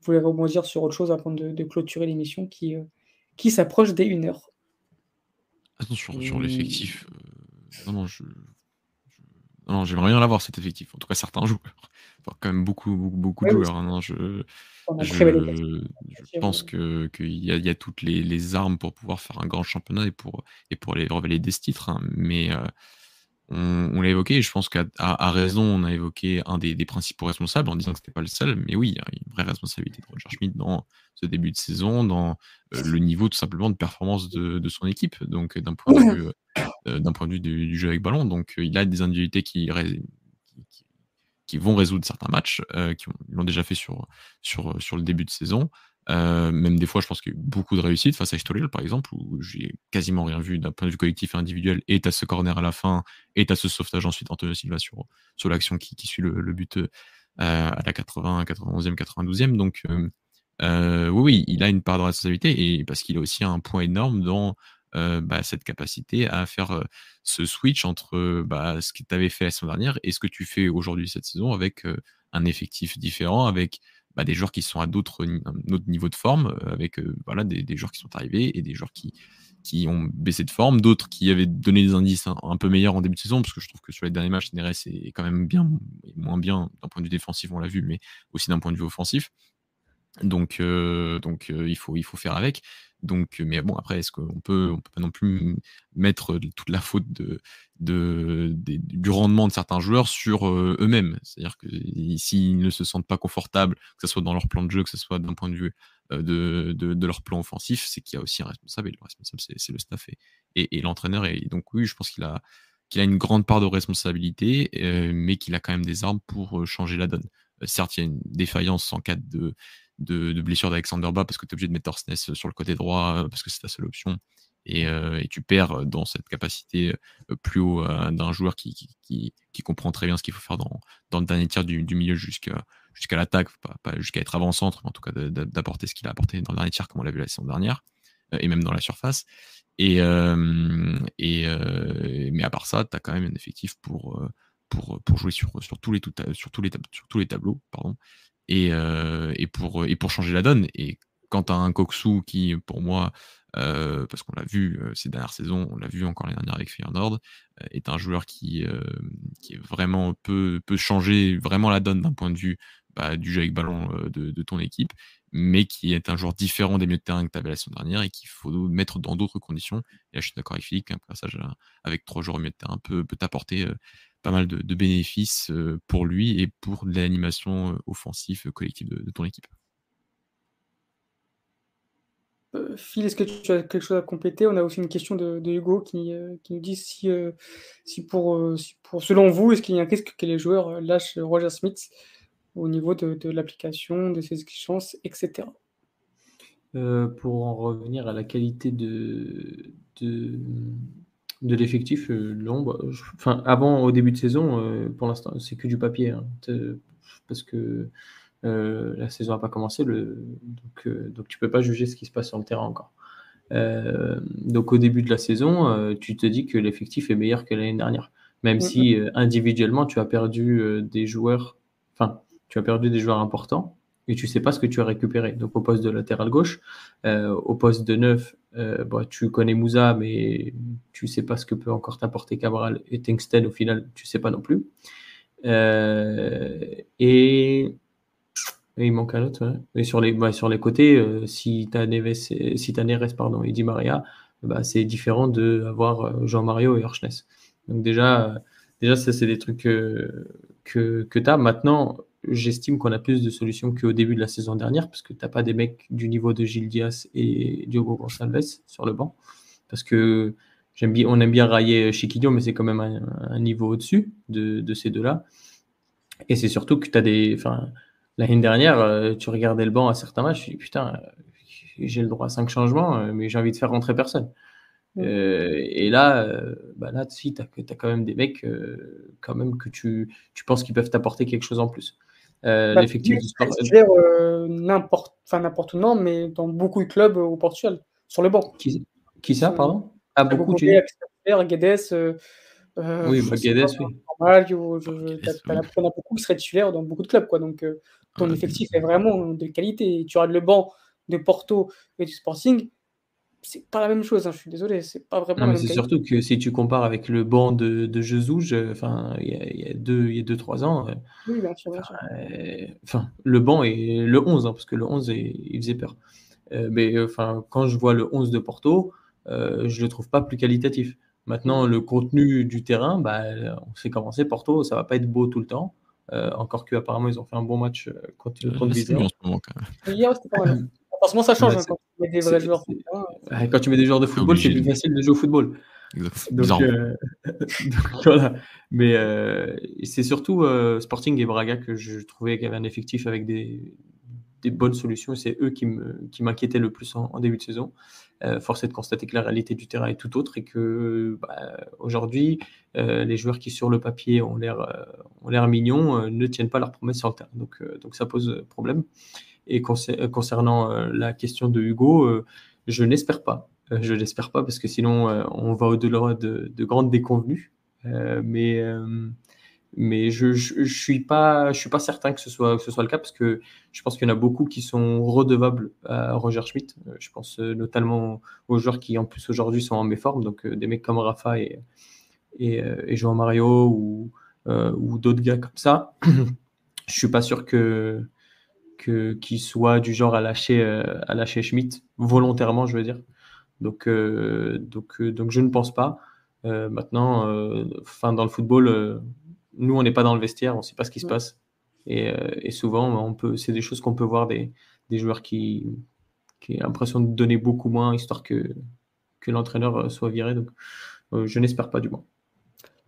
Speaker 1: voulez rebondir sur autre chose avant de, clôturer l'émission qui, s'approche des 1 heure
Speaker 2: Attention, sur l'effectif, euh, non, non, je, non, j'aimerais bien l'avoir cet effectif. En tout cas, certains joueurs. Enfin, quand même beaucoup, beaucoup, beaucoup de joueurs. Hein, je, je, pense que qu'il y, a, y a toutes les, les, armes pour pouvoir faire un grand championnat et pour, et pour aller révéler des titres. Hein, mais euh, on, l'a évoqué, et je pense qu'à à raison, on a évoqué un des, principaux responsables en disant que c'était pas le seul, mais oui, il y a une vraie responsabilité de Roger Schmidt dans ce début de saison, dans euh, le niveau tout simplement de performance de, son équipe, donc d'un point de vue, euh, d'un point de vue du, jeu avec ballon. Donc il a des individualités qui, qui, vont résoudre certains matchs, euh, qui l'ont déjà fait sur, sur, sur le début de saison. Euh, même des fois, je pense qu'il y a eu beaucoup de réussite face à Stolil, par exemple, où j'ai quasiment rien vu d'un point de vue collectif et individuel. Et tu ce corner à la fin, et tu ce sauvetage ensuite, Antonio Silva sur, sur l'action qui, qui, suit le, but euh, à la 80, 91e, 92e. Donc, euh, oui, oui, il a une part de responsabilité, et parce qu'il a aussi un point énorme dans bah, cette capacité à faire ce switch entre bah, ce que tu avais fait la saison dernière et ce que tu fais aujourd'hui cette saison avec un effectif différent, avec bah, des joueurs qui sont à d'autres autre niveau de forme, euh, avec euh, voilà, des, des, joueurs qui sont arrivés et des joueurs qui, ont baissé de forme, d'autres qui avaient donné des indices un, peu meilleurs en début de saison, parce que je trouve que sur les derniers matchs, Neres est quand même bien, moins bien d'un point de vue défensif, on l'a vu, mais aussi d'un point de vue offensif. Donc, euh, donc il, faut, il faut faire avec. Donc, mais bon, après, est-ce qu'on peut, on peut pas non plus mettre toute la faute de, du rendement de certains joueurs sur eux-mêmes? C'est-à-dire que s'ils ne se sentent pas confortables, que ce soit dans leur plan de jeu, que ce soit d'un point de vue de, de, leur plan offensif, c'est qu'il y a aussi un responsable, et le responsable, c'est le staff et, et, l'entraîneur. Et donc, oui, je pense qu'il a, qu'il a une grande part de responsabilité, mais qu'il a quand même des armes pour changer la donne. certes, il y a une défaillance en cas de de, blessure d'Alexander Bas parce que tu es obligé de mettre Orsnes sur le côté droit parce que c'est ta seule option. Et, tu perds dans cette capacité plus haut d'un joueur qui, qui, comprend très bien ce qu'il faut faire dans, dans le dernier tiers du, milieu jusqu'à jusqu'à l'attaque, pas, jusqu'à être avant-centre, mais en tout cas d'apporter ce qu'il a apporté dans le dernier tiers, comme on l'a vu la saison dernière, et même dans la surface. Et, et mais à part ça, tu as quand même un effectif pour, pour, pour jouer sur, sur, tous les, sur, tous les, sur tous les tableaux. Pardon, et, et, pour, changer la donne. Et quand tu as un Koksu qui, pour moi, euh, parce qu'on l'a vu euh, ces dernières saisons, on l'a vu encore l'année dernière avec Feyenoord, euh, est un joueur qui, vraiment peut, changer vraiment la donne d'un point de vue bah, du jeu avec ballon de, ton équipe, mais qui est un joueur différent des milieux de terrain que tu avais la saison dernière et qu'il faut mettre dans d'autres conditions. Et là, je suis d'accord avec Philippe, un passage avec trois joueurs au milieu de terrain peut t'apporter pas mal de, bénéfices pour lui et pour l'animation offensive collective de ton équipe.
Speaker 1: Euh, Phil, est-ce que tu as quelque chose à compléter? On a aussi une question de, Hugo qui, euh, qui, nous dit si, euh, si, pour, pour, selon vous, est-ce qu'il y a un risque que les joueurs lâchent Roger Smith au niveau de, de l'application, de ses exigences, etc.
Speaker 3: pour en revenir à la qualité de, de, de l'effectif, bah, enfin, avant, au début de saison, pour l'instant, c'est que du papier. Hein, parce que euh, la saison n'a pas commencé, le... donc, euh, donc tu peux pas juger ce qui se passe sur le terrain encore. Euh, donc au début de la saison, tu te dis que l'effectif est meilleur que l'année dernière, même si individuellement tu as perdu des joueurs, enfin tu as perdu des joueurs importants et tu sais pas ce que tu as récupéré. Donc au poste de latéral gauche, au poste de neuf, bah, tu connais Moussa, mais tu sais pas ce que peut encore t'apporter Cabral et Tengsten au final, tu sais pas non plus. et il manque un autre. Et sur les, bah, sur les côtés, euh, si tu as Neves, si pardon, et Di Maria, bah, c'est différent d'avoir euh, Jean-Mario et Orchnes. Donc déjà, euh, déjà ça, c'est des trucs que, que, tu as. Maintenant, j'estime qu'on a plus de solutions qu'au début de la saison dernière, parce que tu n'as pas des mecs du niveau de Gilles Diaz et Diogo Gonçalves sur le banc. Parce que j'aime bien, on aime bien railler Chiquinho, mais c'est quand même un, niveau au-dessus de, de, ces deux-là. Et c'est surtout que tu as des. Enfin, L'année dernière, euh, tu regardais le banc à certains matchs, tu dis putain, euh, j'ai le droit à cinq changements, euh, mais j'ai envie de faire rentrer personne. et là, bah là, si, tu as, quand même des mecs quand même que tu, tu penses qu'ils peuvent t'apporter quelque chose en plus.
Speaker 1: Bah, L'effectif du sport. n'importe, enfin n'importe où, non, mais dans beaucoup de clubs au Portugal, sur le banc.
Speaker 3: Qui, qui ça, pardon? Ah, beaucoup,
Speaker 1: tu dis? Guedes,
Speaker 3: oui, bah, Guedes, oui.
Speaker 1: Normal, tu as, beaucoup qui seraient titulaires dans beaucoup de clubs, quoi. Donc, ton effectif est vraiment de qualité. Tu regardes le banc de Porto et du Sporting, c'est pas la même chose. Hein, je suis désolé, c'est pas vraiment.
Speaker 3: Non, mais c'est surtout que si tu compares avec le banc de, de Jezouge, enfin, il y a, deux, il y a deux, trois ans. Euh,
Speaker 1: oui, bien sûr, bien
Speaker 3: sûr. Enfin, le banc est le 11, hein, parce que le 11, il faisait peur. Euh, mais enfin, quand je vois le 11 de Porto, euh, je le trouve pas plus qualitatif. Maintenant, le contenu du terrain, bah, on sait commencer. Porto, ça va pas être beau tout le temps. Euh, encore qu'apparemment, ils ont fait un bon match euh, contre, contre Vizela.
Speaker 1: Forcément, ça change hein, quand tu mets des vrais joueurs.
Speaker 3: Quand tu mets des joueurs de football, c'est plus facile de jouer au football. Donc, euh, [laughs] voilà. Mais c'est surtout Sporting et Braga que je trouvais qu'il y avait un effectif avec des, des bonnes solutions. C'est eux qui m'inquiétaient le plus en, début de saison. Euh, force est de constater que la réalité du terrain est tout autre et que bah, aujourd'hui, euh, les joueurs qui sur le papier ont l'air euh, ont l'air mignons ne tiennent pas leurs promesses sur le terrain. Donc, donc ça pose problème. Et concernant la question de Hugo, je n'espère pas. je n'espère pas parce que sinon on va au-delà de, de, grandes déconvenues. mais mais je ne suis, pas, je suis pas certain que ce, soit, ce soit le cas parce que je pense qu'il y en a beaucoup qui sont redevables à Roger Schmidt. Euh, je pense euh, notamment aux joueurs qui, en plus, aujourd'hui sont en méforme, donc euh, des mecs comme Rafa et, et, et Jean Mario ou, ou d'autres gars comme ça. [clears throat] je suis pas sûr que qu'ils soient du genre à lâcher, à lâcher Schmidt volontairement, je veux dire. Donc, donc, donc je ne pense pas. maintenant, enfin, dans le football nous, on n'est pas dans le vestiaire, on ne sait pas ce qui se passe. Et, euh, souvent, on peut, c'est des choses qu'on peut voir des, joueurs qui, qui ont l'impression de donner beaucoup moins, histoire que, que l'entraîneur euh, soit viré. Donc, euh, je n'espère pas du moins.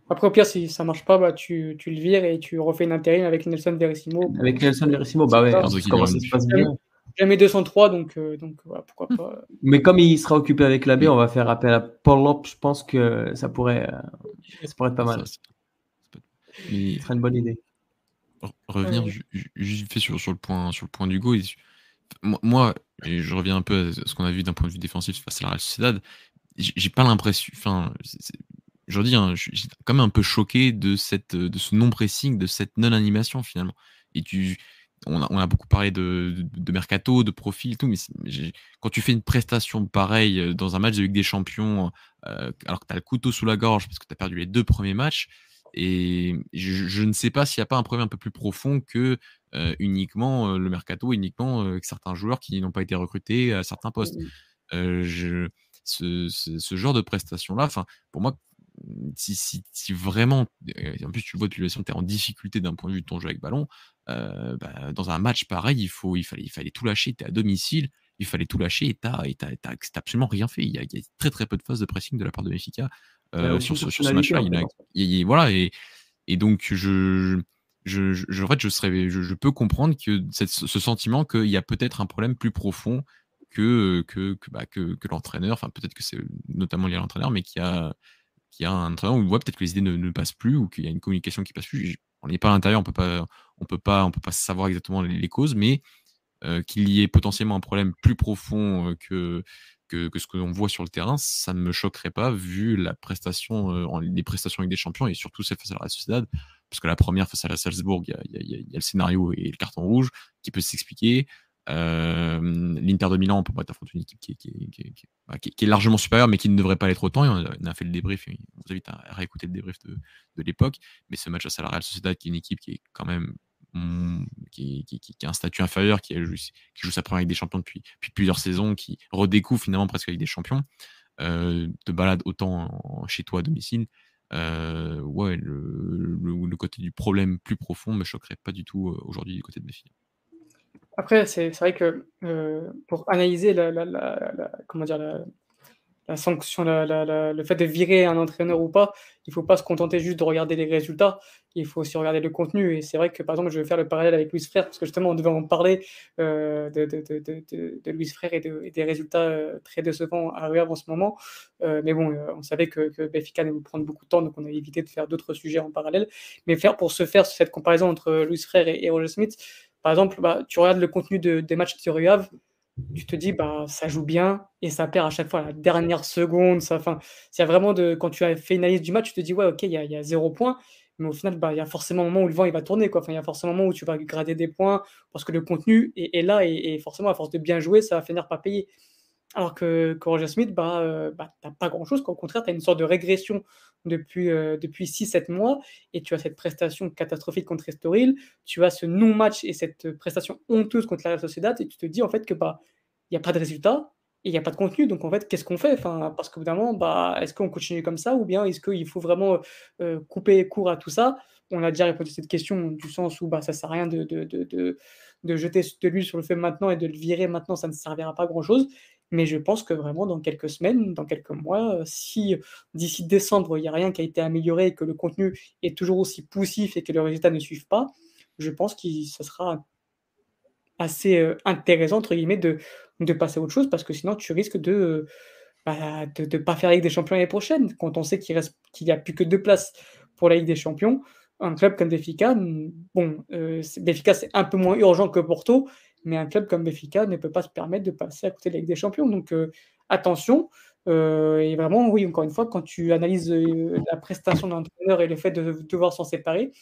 Speaker 1: Après, au pire, si ça ne marche pas, bah, tu, le vires et tu refais une intérim avec Nelson Verissimo.
Speaker 3: Avec Nelson Verissimo, bah ouais, comment ça se passe bien.
Speaker 1: jamais 203, donc, donc pourquoi pas.
Speaker 3: Mais comme il sera occupé avec la B, on va faire appel à Paul Lop. Je pense que ça pourrait, ça pourrait être pas mal. Ça, serait une bonne idée.
Speaker 2: Revenir juste fait sur, sur, le point, sur le point d'Hugo. Moi, et je reviens un peu à ce qu'on a vu d'un point de vue défensif face à la Real Sociedad, j'ai pas l'impression. Enfin, je dis, hein, je suis quand même un peu choqué de, cette, de ce non-pressing, de cette non-animation finalement. Et tu, on, a, on a beaucoup parlé de, de, mercato, de profil, tout, mais quand tu fais une prestation pareille euh, dans un match de Ligue des Champions, euh, alors que tu as le couteau sous la gorge parce que tu as perdu les deux premiers matchs, et je, ne sais pas s'il n'y a pas un problème un peu plus profond que euh, uniquement le mercato, uniquement certains joueurs qui n'ont pas été recrutés à certains postes. Je, ce, ce, genre de prestation-là, pour moi, si, si, si, vraiment, en plus tu vois depuis tu es en difficulté d'un point de vue de ton jeu avec ballon, euh, bah, dans un match pareil, il, faut, il, fallait, il fallait tout lâcher, tu es à domicile, il fallait tout lâcher et tu n'as absolument rien fait. Il y, a, il y, a, très très peu de phases de pressing de la part de Benfica euh, sur, sur, ce match-là. voilà, et, et donc je, je, je, en fait, je, serais, je, peux comprendre que cette, ce sentiment qu'il y a peut-être un problème plus profond que, que, que, bah, que, que l'entraîneur, enfin peut-être que c'est notamment lié à l'entraîneur, mais qui a, qu'il y a un entraîneur où on voit peut-être que les idées ne, passent plus ou qu'il y a une communication qui passe plus. On n'est pas à l'intérieur, on peut pas, on peut pas, on peut pas savoir exactement les, causes, mais euh, qu'il y ait potentiellement un problème plus profond euh, que, que, ce que l'on voit sur le terrain, ça ne me choquerait pas vu la prestation, euh, les prestations avec des champions et surtout celle face à la Sociedad, parce que la première face à la Salzbourg, il y a, le scénario et le carton rouge qui peut s'expliquer. Euh, L'Inter de Milan, on peut pas affronter une équipe bah, qui, est largement supérieure, mais qui ne devrait pas l'être autant. Et on a, fait le débrief, on vous invite à, réécouter le débrief de, l'époque. Mais ce match à la Real Sociedad, qui est une équipe qui est quand même mm, qui, a un statut inférieur, qui, joue sa première avec des champions depuis, plusieurs saisons, qui redécouvre finalement presque avec des champions, euh, te balade autant chez toi à domicile. Euh, ouais, le, côté du problème plus profond me choquerait pas du tout aujourd'hui du côté de mes filles.
Speaker 1: Après, c'est vrai que euh, pour analyser la, comment dire, la, sanction, le fait de virer un entraîneur ou pas, il ne faut pas se contenter juste de regarder les résultats, il faut aussi regarder le contenu. Et c'est vrai que, par exemple, je vais faire le parallèle avec Louis Frère, parce que justement, on devait en parler euh, de, de, Louis Frère et, des résultats euh, très décevants à Real en ce moment. mais bon, on savait que, que Benfica allait nous prendre beaucoup de temps, donc on a évité de faire d'autres sujets en parallèle. Mais faire pour se faire cette comparaison entre Louis Frère et Roger Smith, par exemple, bah, tu regardes le contenu des matchs de Rio tu te dis, bah, ça joue bien et ça perd à chaque fois à la dernière seconde. Vraiment de, quand tu as fait une analyse du match, tu te dis, ouais, ok, il y a, zéro point. Mais au final, bah, il y a forcément un moment où le vent il va tourner. Il y a forcément un moment où tu vas grader des points parce que le contenu est, là et, forcément, à force de bien jouer, ça va finir par payer. Alors que, Roger Smith, bah, euh, bah, tu n'as pas grand-chose. Au contraire, tu as une sorte de régression depuis, euh, depuis 6-7 mois et tu as cette prestation catastrophique contre Estoril, tu as ce non-match et cette prestation honteuse contre la Real Sociedad et tu te dis en fait que bah il n'y a pas de résultat et il n'y a pas de contenu. Donc en fait, qu'est-ce qu'on fait? Enfin, Parce qu'au bout bah, est-ce qu'on continue comme ça ou bien est-ce qu'il faut vraiment euh, couper court à tout ça? On a déjà répondu à cette question du sens où bah, ça ne sert à rien de, de, de, de, jeter de l'huile sur le feu maintenant et de le virer maintenant, ça ne servira pas à grand-chose. Mais je pense que vraiment, dans quelques semaines, dans quelques mois, euh, si d'ici décembre, il n'y a rien qui a été amélioré et que le contenu est toujours aussi poussif et que les résultats ne suivent pas, je pense que ce sera assez euh, intéressant, entre guillemets, de, passer à autre chose parce que sinon, tu risques de bah, ne de, pas faire la Ligue des Champions l'année prochaine. Quand on sait qu'il n'y a plus que deux places pour la Ligue des Champions, un club comme Benfica, bon, euh, c'est un peu moins urgent que Porto, mais un club comme Benfica ne peut pas se permettre de passer à côté de la Ligue des Champions. Donc euh, attention. Euh, et vraiment, oui, encore une fois, quand tu analyses euh, la prestation d'un entraîneur et le fait de devoir s'en séparer,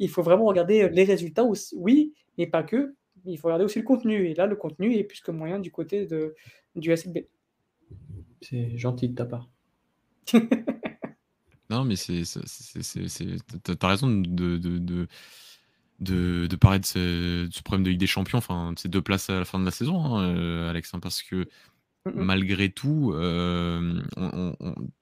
Speaker 1: il faut vraiment regarder les résultats, aussi, oui, mais pas que. Il faut regarder aussi le contenu. Et là, le contenu est plus que moyen du côté de, du SLB.
Speaker 3: C'est gentil de ta part. [laughs]
Speaker 2: non, mais c'est, t'as raison de, de de, parler de ce, problème de Ligue des Champions, enfin, de ces deux places à la fin de la saison, hein, euh, Alex, hein, parce que malgré tout, euh, on,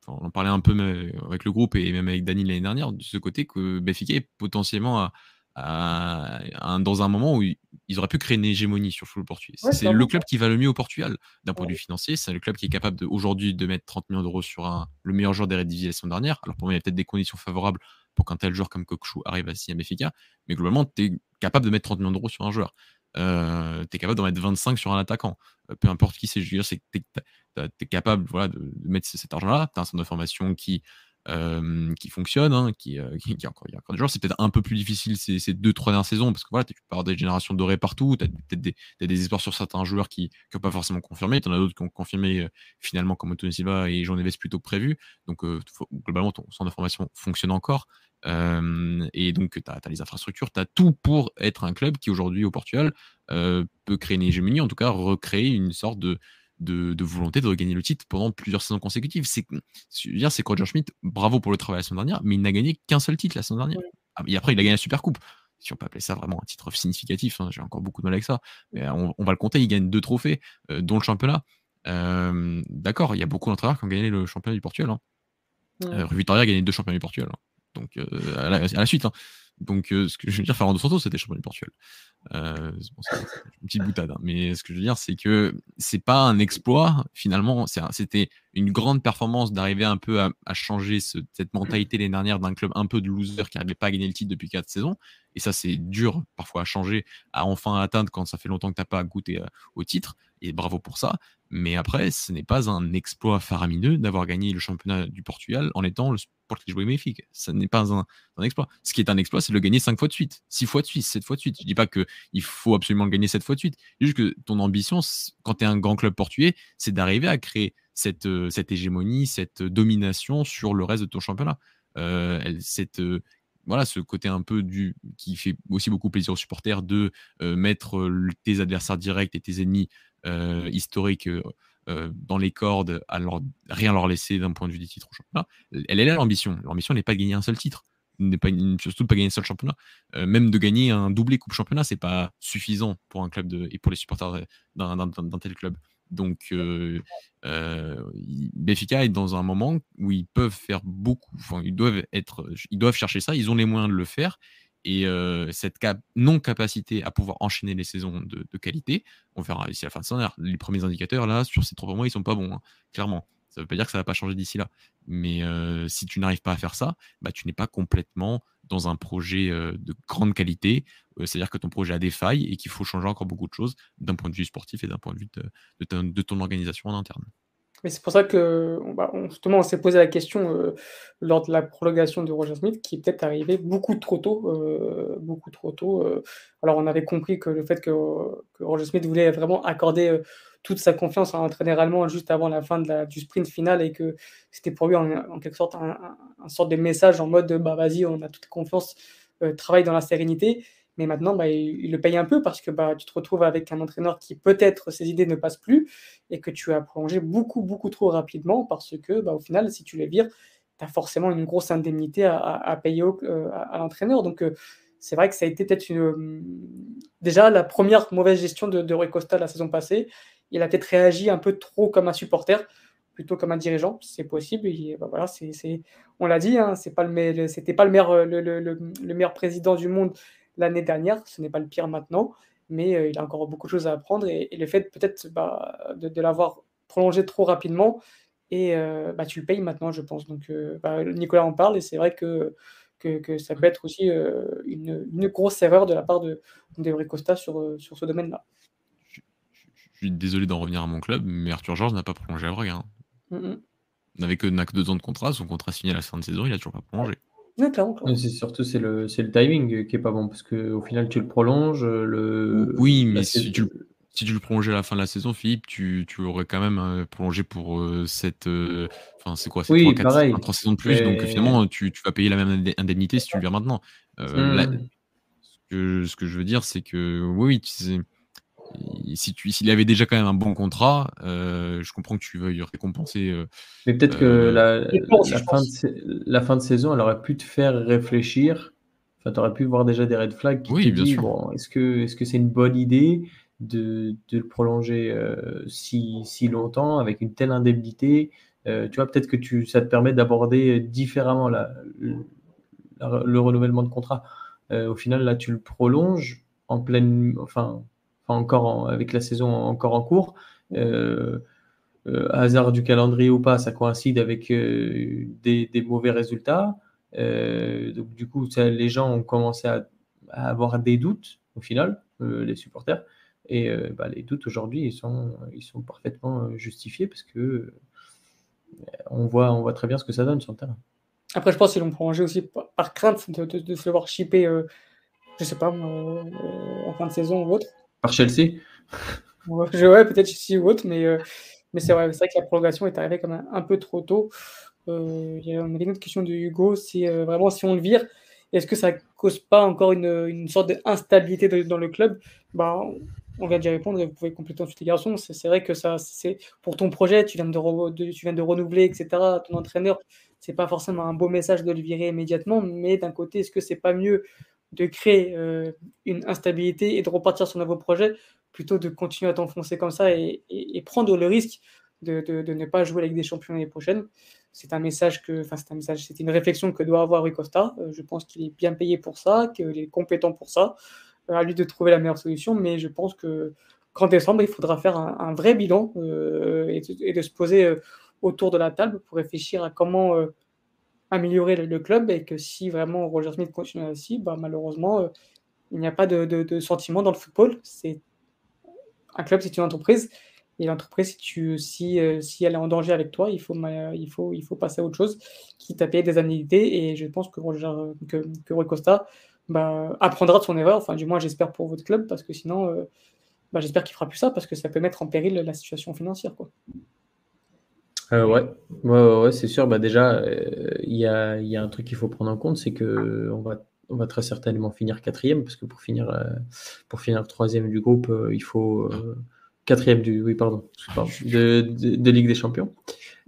Speaker 2: en parlait un peu avec le groupe et même avec Dani l'année dernière, de ce côté que Benfica est potentiellement à, dans un moment où ils auraient pu créer une hégémonie sur le football portugais. c'est le club qui va le mieux au Portugal d'un point de vue financier. C'est le club qui est capable aujourd'hui de mettre 30 millions d'euros sur un, le meilleur joueur des saison dernière. Alors pour moi, il y a peut-être des conditions favorables pour qu'un tel joueur comme Kokshu arrive à Benfica, mais globalement, tu es capable de mettre 30 millions d'euros sur un joueur. euh, tu es capable d'en mettre 25 sur un attaquant. peu importe qui c'est, je veux dire, tu es, capable voilà, de, mettre cet argent-là. Tu as un centre de formation qui qui fonctionne, hein, qui, [laughs] qui, qui, encore, il y a encore des joueurs. C'est peut-être un peu plus difficile ces, deux, trois dernières saisons parce que voilà, tu peux avoir des générations dorées partout. Tu as peut-être des, des, espoirs sur certains joueurs qui n'ont pas forcément confirmé. Tu en as d'autres qui ont confirmé finalement comme Antonio Silva et Jean Neves plutôt que prévu. Donc globalement, ton centre de formation fonctionne encore. et donc, tu as, les infrastructures, tu as tout pour être un club qui aujourd'hui au Portugal peut créer une hégémonie, en tout cas recréer une sorte de, de, volonté de regagner le titre pendant plusieurs saisons consécutives. C'est dire, c'est Roger Schmidt, bravo pour le travail la semaine dernière, mais il n'a gagné qu'un seul titre la semaine dernière. Ah, et après, il a gagné la Super Coupe. Si on peut appeler ça vraiment un titre significatif, hein, j'ai encore beaucoup de mal avec ça. Mais on, va le compter, il gagne deux trophées, euh, dont le championnat. Euh, d'accord, il y a beaucoup d'entraîneurs qui ont gagné le championnat du Portugal. Hein. Euh, Vitoria a gagné deux championnats du Portugal. Hein. Donc, à la, suite. Donc, ce que je veux dire, Fernando Santos, c'était champion du Portugal. Euh, c'est une petite boutade, hein. mais ce que je veux dire, c'est que c'est pas un exploit. Finalement, c'était une grande performance d'arriver un peu à, changer cette mentalité l'année dernière d'un club un peu de loser qui n'arrivait pas à gagner le titre depuis quatre saisons. Et ça, c'est dur parfois à changer, à enfin atteindre quand ça fait longtemps que tu n'as pas goûté euh, au titre. Et bravo pour ça. Mais après, ce n'est pas un exploit faramineux d'avoir gagné le championnat du Portugal en étant le sport qui jouait magnifique. Ce n'est pas un, exploit. Ce qui est un exploit, c'est de le gagner 5 fois de suite, 6 fois de suite, 7 fois de suite. Je dis pas qu'il faut absolument le gagner 7 fois de suite. Juste que ton ambition, quand tu es un grand club portugais, c'est d'arriver à créer cette, euh, cette hégémonie, cette domination sur le reste de ton championnat. Euh, euh, voilà, ce côté un peu du qui fait aussi beaucoup plaisir aux supporters de mettre tes adversaires directs et tes ennemis historiques dans les cordes, à rien leur laisser d'un point de vue des titres au championnat. Elle est là l'ambition. L'ambition n'est pas de gagner un seul titre n'est pas surtout de pas gagner un seul championnat. même de gagner un doublé coupe championnat, c'est pas suffisant pour un club et pour les supporters d'un tel club. Donc, euh, euh, Benfica est dans un moment où ils peuvent faire beaucoup, enfin, ils doivent être, ils doivent chercher ça, ils ont les moyens de le faire. Et euh, cette non-capacité à pouvoir enchaîner les saisons de, qualité, on verra ici à la fin de saison. Les premiers indicateurs, là, sur ces trois mois, ils sont pas bons, hein, clairement. Ça ne veut pas dire que ça va pas changer d'ici là. Mais si tu n'arrives pas à faire ça, bah, tu n'es pas complètement dans un projet de grande qualité. C'est-à-dire que ton projet a des failles et qu'il faut changer encore beaucoup de choses d'un point de vue sportif et d'un point de vue de, ton, organisation en interne.
Speaker 1: Mais c'est pour ça que bah, justement on s'est posé la question lors de la prolongation de Roger Smith qui est peut-être arrivé beaucoup trop tôt. beaucoup trop tôt. alors on avait compris que le fait que, Roger Smith voulait vraiment accorder toute sa confiance à entraîner allemand juste avant la fin du sprint final et que c'était pour lui en, quelque sorte un, un, sorte de message en mode bah vas-y on a toute confiance euh, travaille dans la sérénité mais maintenant bah, il, le paye un peu parce que bah, tu te retrouves avec un entraîneur qui peut-être ses idées ne passent plus et que tu as prolongé beaucoup beaucoup trop rapidement parce que bah, au final si tu les vires tu as forcément une grosse indemnité à, payer euh, à, l'entraîneur. Donc euh, c'est vrai que ça a été peut-être une, déjà la première mauvaise gestion de, de Rui Costa la saison passée. Il a peut-être réagi un peu trop comme un supporter plutôt comme un dirigeant, c'est possible. Bah voilà, c'est, on l'a dit, hein, c'est pas le, c'était pas le meilleur, le, meilleur président du monde l'année dernière, ce n'est pas le pire maintenant, mais euh, il a encore beaucoup de choses à apprendre et, le fait peut-être bah, de, l'avoir prolongé trop rapidement et euh, bah, tu le payes maintenant, je pense. Donc euh, bah, Nicolas en parle et c'est vrai que, que, ça peut être aussi une, une, grosse erreur de la part de, de Costa sur, sur ce domaine-là.
Speaker 2: Je suis désolé d'en revenir à mon club, mais Arthur Georges n'a pas prolongé à Braga. Hein. N'avait que, que deux ans de contrat, son contrat signé à la fin de saison, il n'a toujours pas prolongé.
Speaker 3: C'est surtout c'est le, le timing qui est pas bon parce qu'au final tu le prolonges. Le...
Speaker 2: Oui, mais si tu, si tu, le prolongeais à la fin de la saison, Philippe, tu, tu aurais quand même euh, prolongé pour euh, cette. Euh, enfin, c'est quoi C'est
Speaker 3: oui, 3, 4,
Speaker 2: saisons de plus. Donc finalement, tu, tu, vas payer la même indemnité si tu le viens maintenant. Mmh. ce, que, ce, que, je veux dire, c'est que oui, tu sais si tu s'il avait déjà quand même un bon contrat, euh, je comprends que tu veuilles récompenser. Euh,
Speaker 3: mais peut-être que euh, la, la, fin de, la, fin de, saison, elle aurait pu te faire réfléchir. Enfin, tu aurais pu voir déjà des red flags qui
Speaker 2: oui, te disent
Speaker 3: bon, est-ce que est-ce que c'est une bonne idée de, de le prolonger si, si, longtemps avec une telle indemnité? Tu vois, peut-être que tu, ça te permet d'aborder différemment la, le renouvellement de contrat. au final, là, tu le prolonges en pleine, enfin, encore avec la saison encore en cours. Euh, euh, hasard du calendrier ou pas, ça coïncide avec euh, des, mauvais résultats. donc du coup, les gens ont commencé à, avoir des doutes au final, les supporters. Et bah, les doutes aujourd'hui, ils sont, ils sont parfaitement justifiés parce que on voit, on voit très bien ce que ça donne sur le terrain.
Speaker 1: Après, je pense qu'ils l'ont prolongé aussi par, crainte de, se voir chipper, je sais pas, en fin de saison ou autre.
Speaker 3: Par Chelsea
Speaker 1: Ouais, peut-être Chelsea ou autre, mais, euh, mais c'est vrai, vrai, que la prolongation est arrivée quand même un peu trop tôt. Il y a une autre question de Hugo, c'est vraiment si on le vire, est-ce que ça cause pas encore une, une sorte d'instabilité dans le club? Bah, on vient d'y répondre vous pouvez compléter ensuite les garçons. C'est vrai que ça, c'est pour ton projet, tu viens de, tu viens de renouveler, etc. Ton entraîneur, c'est pas forcément un beau message de le virer immédiatement, mais d'un côté, est-ce que c'est pas mieux de créer euh, une instabilité et de repartir sur un nouveau projet plutôt de continuer à t'enfoncer comme ça et, prendre le risque de, ne pas jouer avec des champions l'année prochaine c'est un message que, enfin c'est un message, c'est une réflexion que doit avoir Rui Costa. Euh, je pense qu'il est bien payé pour ça, qu'il est compétent pour ça à lui de trouver la meilleure solution, mais je pense que qu'en décembre, il faudra faire un, vrai bilan euh, et, de se poser euh, autour de la table pour réfléchir à comment euh, améliorer le, club et que si vraiment Roger Smith continue ainsi, bah, malheureusement, il n'y a pas de, sentiment dans le football. C'est un club, c'est une entreprise. Et l'entreprise, si, tu, si, si elle est en danger avec toi, il faut, il faut, il faut passer à autre chose, quitte à payer des annuités. Et je pense que, Roger, que, que Rui Costa bah, apprendra de son erreur. Enfin, du moins, j'espère pour votre club, parce que sinon, euh, bah, j'espère qu'il fera plus ça, parce que ça peut mettre en péril la situation financière. Quoi.
Speaker 3: Euh, ouais, ouais, ouais c'est sûr. Bah, déjà, euh, il y, a, y, a, un truc qu'il faut prendre en compte, c'est que on va, on va très certainement finir quatrième, parce que pour finir, pour finir troisième du groupe, il faut quatrième du, oui, pardon, de, de, Ligue des Champions.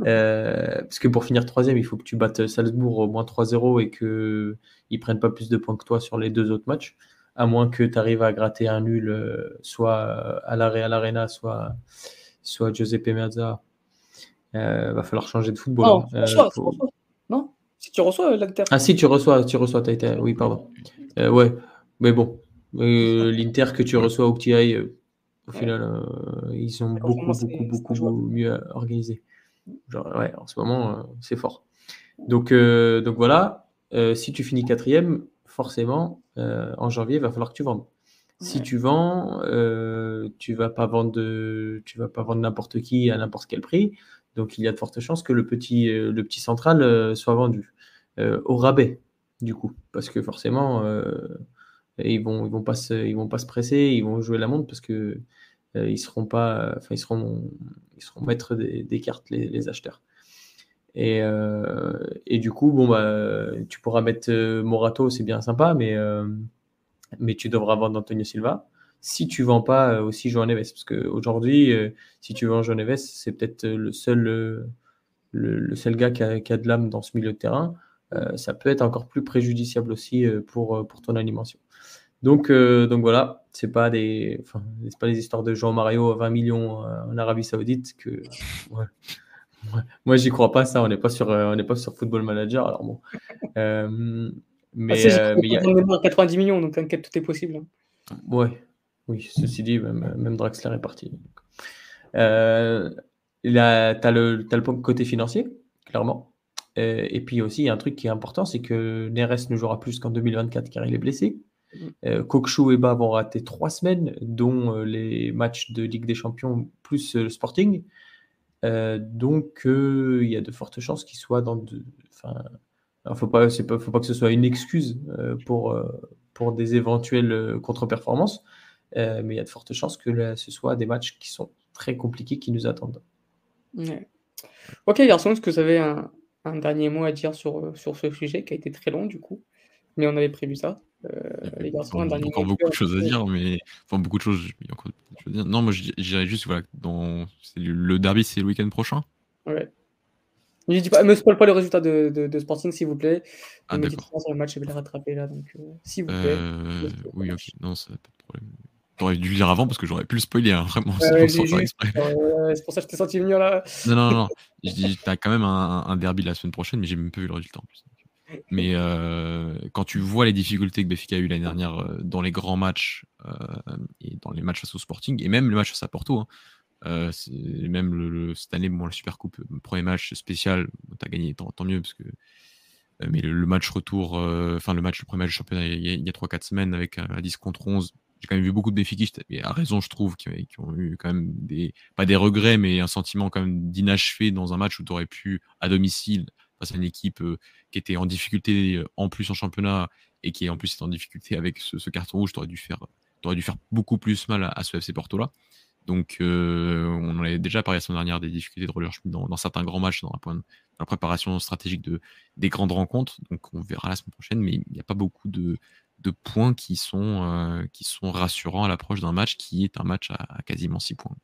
Speaker 3: Euh, parce que pour finir troisième, il faut que tu battes Salzbourg au moins 3-0 et qu'ils ne prennent pas plus de points que toi sur les deux autres matchs, à moins que tu arrives à gratter un nul, euh, soit à la Real Arena, soit, soit Giuseppe Meazza. Euh, va falloir changer de football.
Speaker 1: Non, hein. euh, non Si tu reçois l'Inter.
Speaker 3: Ah si, tu reçois, tu reçois, été... oui, pardon. ouais, mais bon, l'Inter que tu reçois au petit au final, ils sont beaucoup, beaucoup, beaucoup mieux organisés. Genre, ouais, en ce moment, euh, c'est fort. Donc, euh, donc voilà, euh, si tu finis quatrième, forcément, en janvier, il va falloir que tu vendes. Si tu vends, tu vas pas vendre de, tu vas pas vendre n'importe qui à n'importe quel prix. Donc il y a de fortes chances que le petit, le petit central soit vendu au rabais du coup, parce que forcément ils vont ils vont pas se, vont pas se presser, ils vont jouer la montre parce que ils seront pas, enfin ils seront ils seront maîtres des, cartes, les, acheteurs. Et, euh, et, du coup, bon, bah, tu pourras mettre euh, Morato, c'est bien sympa, mais, euh, mais tu devras vendre Antonio Silva. Si tu vends pas aussi Joan Neves, parce qu'aujourd'hui, si tu vends Joan Neves, c'est peut-être le seul, le, le, seul gars qui a, qui a de l'âme dans ce milieu de terrain. ça peut être encore plus préjudiciable aussi pour, pour ton animation. Donc, donc voilà, c'est pas des, enfin, c'est pas des histoires de Jean Mario à 20 millions euh, en Arabie Saoudite que, moi j'y crois pas ça. On n'est pas sur, euh, on n'est pas sur Football Manager. Alors bon, euh, mais,
Speaker 1: ah, mais il y a 90 millions, donc tout est possible.
Speaker 3: Hein. Ouais, oui. Ceci dit, même, même Draxler est parti. Euh, le, as le côté financier, clairement. et puis aussi, il y a un truc qui est important, c'est que Neres ne jouera plus qu'en 2024 car il est blessé. Euh, et Bas vont rater trois semaines, dont euh, les matchs de Ligue des Champions plus euh, le Sporting. Euh, donc, il y a de fortes chances qu'ils soient dans. De... Enfin, il ne faut pas, faut pas que ce soit une excuse pour, pour des éventuelles contre-performances, mais il y a de fortes chances que ce soit des matchs qui sont très compliqués qui nous attendent.
Speaker 1: Ok, garçon, est-ce que vous avez un, un, dernier mot à dire sur, sur ce sujet qui a été très long du coup? Mais on avait prévu ça.
Speaker 2: Euh, les garçons, il y a encore beaucoup de choses à dire, mais enfin beaucoup de choses. encore à dire. Non, moi je dirais juste voilà, dans le derby, c'est le week-end prochain.
Speaker 1: Ouais. Ne dis pas, me spoil pas le résultat de, de, Sporting, s'il vous plaît.
Speaker 2: Ah, d'accord.
Speaker 1: sur le match, je vais le rattraper là, donc euh, s'il vous plaît.
Speaker 2: Euh, oui, ok, non, ça pas de problème. J'aurais dû le dire avant parce que j'aurais pu le spoiler, hein, vraiment.
Speaker 1: c'est pour ça que je t'ai senti venir là.
Speaker 2: Non, non, non. je dis, t'as quand même un, un, derby la semaine prochaine, mais j'ai même pas vu le résultat en plus. Mais euh, quand tu vois les difficultés que Benfica a eu l'année dernière euh, dans les grands matchs euh, et dans les matchs face au Sporting, et même le match face à Porto, hein, même le, cette année, bon, la Super Coupe, premier match spécial, tu as gagné, tant, mieux, parce que mais le, match retour, enfin le match, le premier match du championnat il y a, 3-4 semaines avec un 10 contre 11, j'ai quand même vu beaucoup de défikistes, et à raison, je trouve, qui, ont eu quand même des, pas des regrets, mais un sentiment quand même d'inachevé dans un match où tu aurais pu, à domicile, face à une équipe qui était en difficulté en plus en championnat et qui en plus est en difficulté avec ce, carton rouge, tu aurais dû faire, dû faire beaucoup plus mal à, ce FC Porto là. Donc, on en avait déjà parlé la semaine dernière des difficultés de Roger Schmidt dans, certains grands matchs, dans la, préparation stratégique de, des grandes rencontres. Donc, on verra la semaine prochaine, mais il n'y a pas beaucoup de, de points qui sont, qui sont rassurants à l'approche d'un match qui est un match à, quasiment 6 points.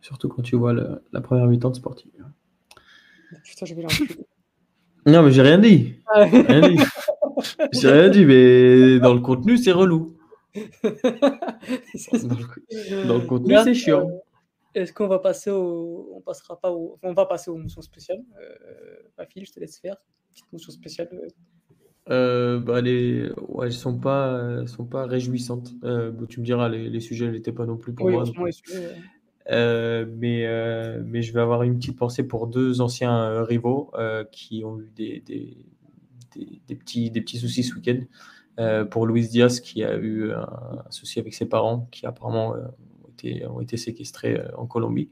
Speaker 3: Surtout quand tu vois la première mi-temps de Sporting. Putain, je vais Non, mais j'ai rien dit. Rien dit. j'ai rien dit, mais dans le contenu, c'est relou. dans, le... contenu, c'est chiant. Euh,
Speaker 1: est-ce qu'on va passer au. On passera pas au. On va passer aux motions spéciales? Euh, fille, je te laisse faire. Petite motion spéciale.
Speaker 3: Euh. Euh, bah, les... ouais, elles sont pas, sont pas réjouissantes. Euh, tu me diras, les, les sujets n'étaient pas non plus pour moi. Euh, mais, euh, mais je vais avoir une petite pensée pour deux anciens euh, rivaux qui ont eu des, des, des, petits, des petits soucis ce week-end. pour Luis Diaz, qui a eu un, souci avec ses parents, qui apparemment ont, été, ont été séquestrés en Colombie.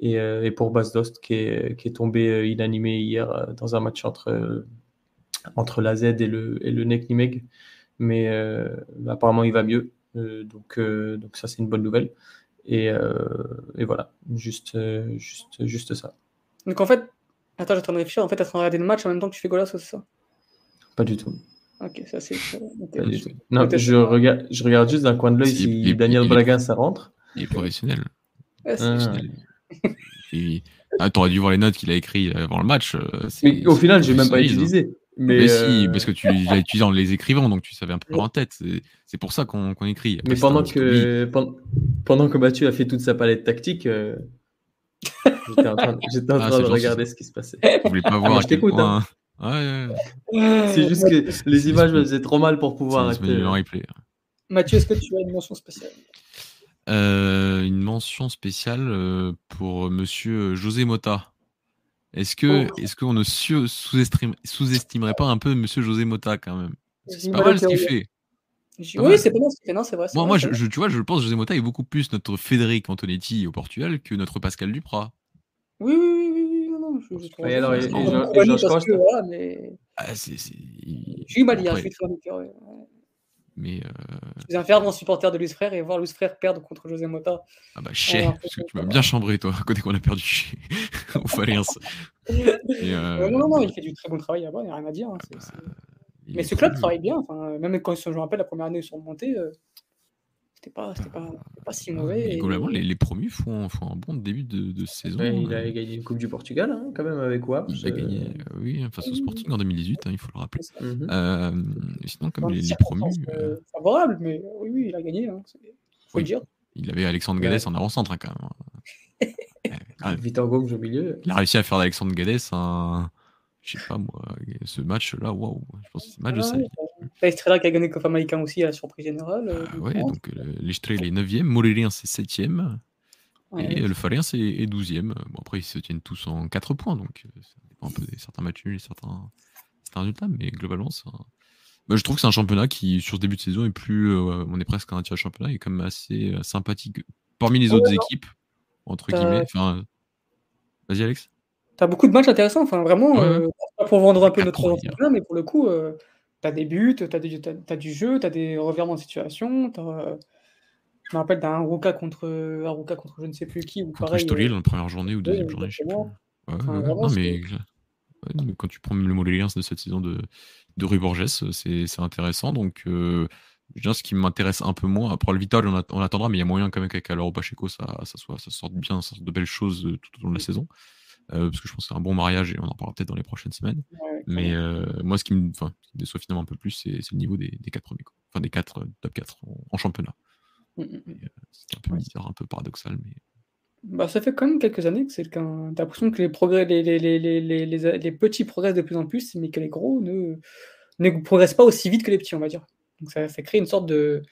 Speaker 3: Et, et, pour Bas Dost, qui est, qui est tombé inanimé hier dans un match entre, entre la Z et le, et le NEC Nimeg. Mais apparemment, il va mieux. donc, donc ça, c'est une bonne nouvelle. Euh, et, voilà, juste, euh, juste, juste ça.
Speaker 1: Donc en fait, attends, train de réfléchir. En fait, tu es en train de regarder le match en même temps que tu fais Golasso, c'est ça?
Speaker 3: Pas du tout.
Speaker 1: Ok, ça c'est.
Speaker 3: Non, je regarde, je regarde juste d'un coin de l'œil si, Daniel Braga ça rentre.
Speaker 2: Il est professionnel. Ouais, ah. t'aurais dû voir les notes qu'il a écrites avant le match. Euh,
Speaker 3: Mais au final, j'ai même pas utilisé.
Speaker 2: Mais, si, parce que tu l'as utilisé en les écrivant, donc tu savais un peu en tête. C'est pour ça qu'on écrit.
Speaker 3: mais pendant que, pendant, que Mathieu a fait toute sa palette tactique, euh, [laughs] j'étais en train, ah, de regarder ce qui se passait.
Speaker 2: Je voulais pas ah, voir. je t'écoute. Hein.
Speaker 3: C'est juste que les images me faisaient trop mal pour pouvoir.
Speaker 1: Replay. Mathieu, est-ce que tu as une mention spéciale?
Speaker 2: Euh, Une mention spéciale euh, pour monsieur José Mota. Est-ce que oh. est-ce qu'on ne sous-estimerait pas un peu Monsieur José Mota quand même? C'est pas mal ce qu'il fait.
Speaker 1: oui, c'est pas mal ce qu'il fait, non, c'est vrai.
Speaker 2: Moi, moi je, tu vois, je pense que José Mota est beaucoup plus notre Frédéric Antonetti au Portugal que notre Pascal Duprat.
Speaker 1: Oui, oui, oui, oui, non, non. Je, je
Speaker 3: et alors, et, Georges
Speaker 1: mais... ah, c'est, J'ai eu mal hier, je suis très
Speaker 2: mais euh...
Speaker 1: Je suis un fervent supporter de Luis Frère et voir Luis Frère perdre contre José Mota.
Speaker 2: Ah bah chais, parce que tu m'as bien chambré toi, côté qu'on a perdu [laughs] au Faliens.
Speaker 1: euh... non, non, non, il fait du très bon travail là-bas, il n'y a rien à dire. Hein, bah, Mais ce club travaille bien, enfin, même quand je me rappelle la première année ils sont remontés, euh, c'était pas, pas, pas, si mauvais.
Speaker 2: Et, globalement, les, les, promus font, font, un bon début de, de saison.
Speaker 3: il a gagné une Coupe du Portugal, hein, quand même, avec WAP.
Speaker 2: Il a gagné, euh, oui, face au Sporting en 2018, hein, il faut le rappeler. Mm-hmm. euh, sinon, comme les, les, promus.
Speaker 1: Euh... Favorable, mais oui, oui, il a gagné, hein, faut le dire.
Speaker 2: Il avait Alexandre Gades en avant-centre, hein, quand même. [laughs]
Speaker 3: ah, Victor Gomes au milieu.
Speaker 2: Il a réussi à faire d'Alexandre Gades un je sais pas moi, ce match-là, waouh, je pense que c'est match de sa vie.
Speaker 1: Estrella qui a gagné Copa Américain aussi à la surprise générale. Euh,
Speaker 2: ah ouais, donc euh, l'Estrella est 9e, Morelia c'est 7e, et le Falien c'est 12e. Bon, après, ils se tiennent tous en 4 points, donc euh, ça dépend un peu des certains matchs nuls et certains, certains résultats, mais globalement, c'est bah, je trouve que c'est un championnat qui, sur ce début de saison, est plus. on est presque un tiers championnat, est quand même assez sympathique parmi les autres équipes, entre guillemets. Enfin, Vas-y, Alex.
Speaker 1: Tu as beaucoup de matchs intéressants, enfin vraiment, euh, pas pour vendre un peu notre championnat, mais pour le coup, euh, tu as des buts, tu as, du jeu, tu as des revirements de situation. Euh, je me rappelle d'un Ruka contre, Ruka contre je ne sais plus qui. Ou
Speaker 2: contre pareil, dans la première journée ou deuxième journée, je sais plus. non, mais, quand tu prends le mot de cette saison de, de Rue Borges, c'est intéressant. Donc, ce qui m'intéresse un peu moins, après le Vital, on, attendra, mais il y a moyen quand même qu'avec Aloro Pacheco, ça, ça, soit, ça sorte bien, ça sorte de belles choses tout au long de la saison. Euh, parce que je pense que c'est un bon mariage et on en parlera peut-être dans les prochaines semaines. Mais euh, moi, ce qui me, déçoit finalement un peu plus, c'est le niveau des, des quatre premiers, enfin des quatre euh, top 4 en, championnat. Mmh, mmh, mmh. c'est un peu bizarre, un peu paradoxal, mais.
Speaker 1: Bah, ça fait quand même quelques années que c'est le cas. T'as l'impression que les progrès, les, les, les, les, petits progressent de plus en plus, mais que les gros ne, ne progressent pas aussi vite que les petits, on va dire. Donc ça, ça crée une sorte de,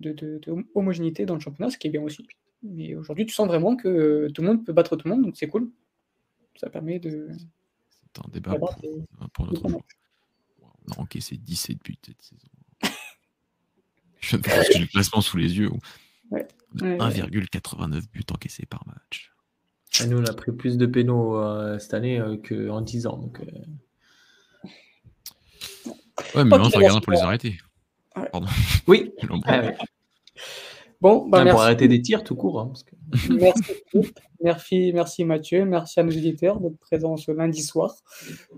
Speaker 1: de, de, de, homogénéité dans le championnat, ce qui est bien aussi. Mais aujourd'hui, tu sens vraiment que tout le monde peut battre tout le monde, donc c'est cool ça permet de.
Speaker 2: C'est un débat pour, pour notre jour. On a encaissé 17 buts cette saison. [laughs] Je ne que j'ai le classement sous les yeux.
Speaker 1: Ouais.
Speaker 2: 1,89 buts encaissés par match.
Speaker 3: Et nous, on a pris plus de pénaux euh, cette année euh, qu'en 10 ans. Donc, euh.
Speaker 2: Ouais, mais maintenant, ça regarde
Speaker 1: merci.
Speaker 2: pour les arrêter.
Speaker 1: Ouais.
Speaker 2: Pardon.
Speaker 3: Oui, [laughs] Ah.
Speaker 1: Bon, bah,
Speaker 3: Ah,
Speaker 1: merci.
Speaker 3: pour arrêter des tirs tout court. hein, parce que- [laughs]
Speaker 1: Merci, merci, merci Mathieu, merci à nos éditeurs d'être présents ce lundi soir.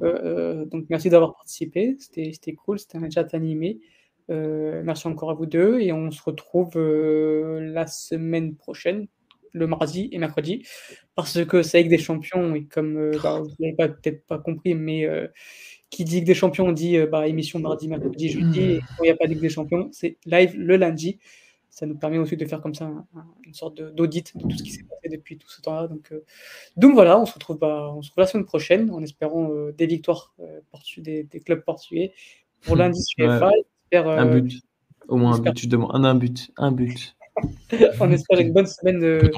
Speaker 1: Euh, euh, donc merci d'avoir participé, c'était cool, c'était un chat animé. Euh, merci encore à vous deux et on se retrouve euh, la semaine prochaine, le mardi et mercredi, parce que c'est avec des champions et comme bah, vous n'avez peut-être pas compris, mais qui dit que des champions dit euh, bah, émission mardi, mercredi, jeudi, et quand il n'y a pas de Ligue des champions, c'est live le lundi. Ça nous permet aussi de faire comme ça un- un- une sorte d'audit de tout ce qui s'est passé depuis tout ce temps-là. Donc, euh, donc voilà, on se, retrouve, bah, on se retrouve la semaine prochaine en espérant euh, des victoires euh, des, des clubs portugais pour [laughs] lundi sur
Speaker 3: Ouais.
Speaker 1: FA. J'espère,
Speaker 3: Un but. Au moins un but, je demande. Un, un but. Un but. [laughs]
Speaker 1: on espère une bonne semaine euh,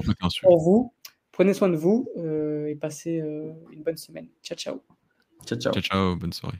Speaker 1: pour vous. Prenez soin de vous euh, et passez euh, une bonne semaine. Ciao, ciao.
Speaker 3: Ciao, ciao.
Speaker 2: Ciao, ciao, bonne soirée.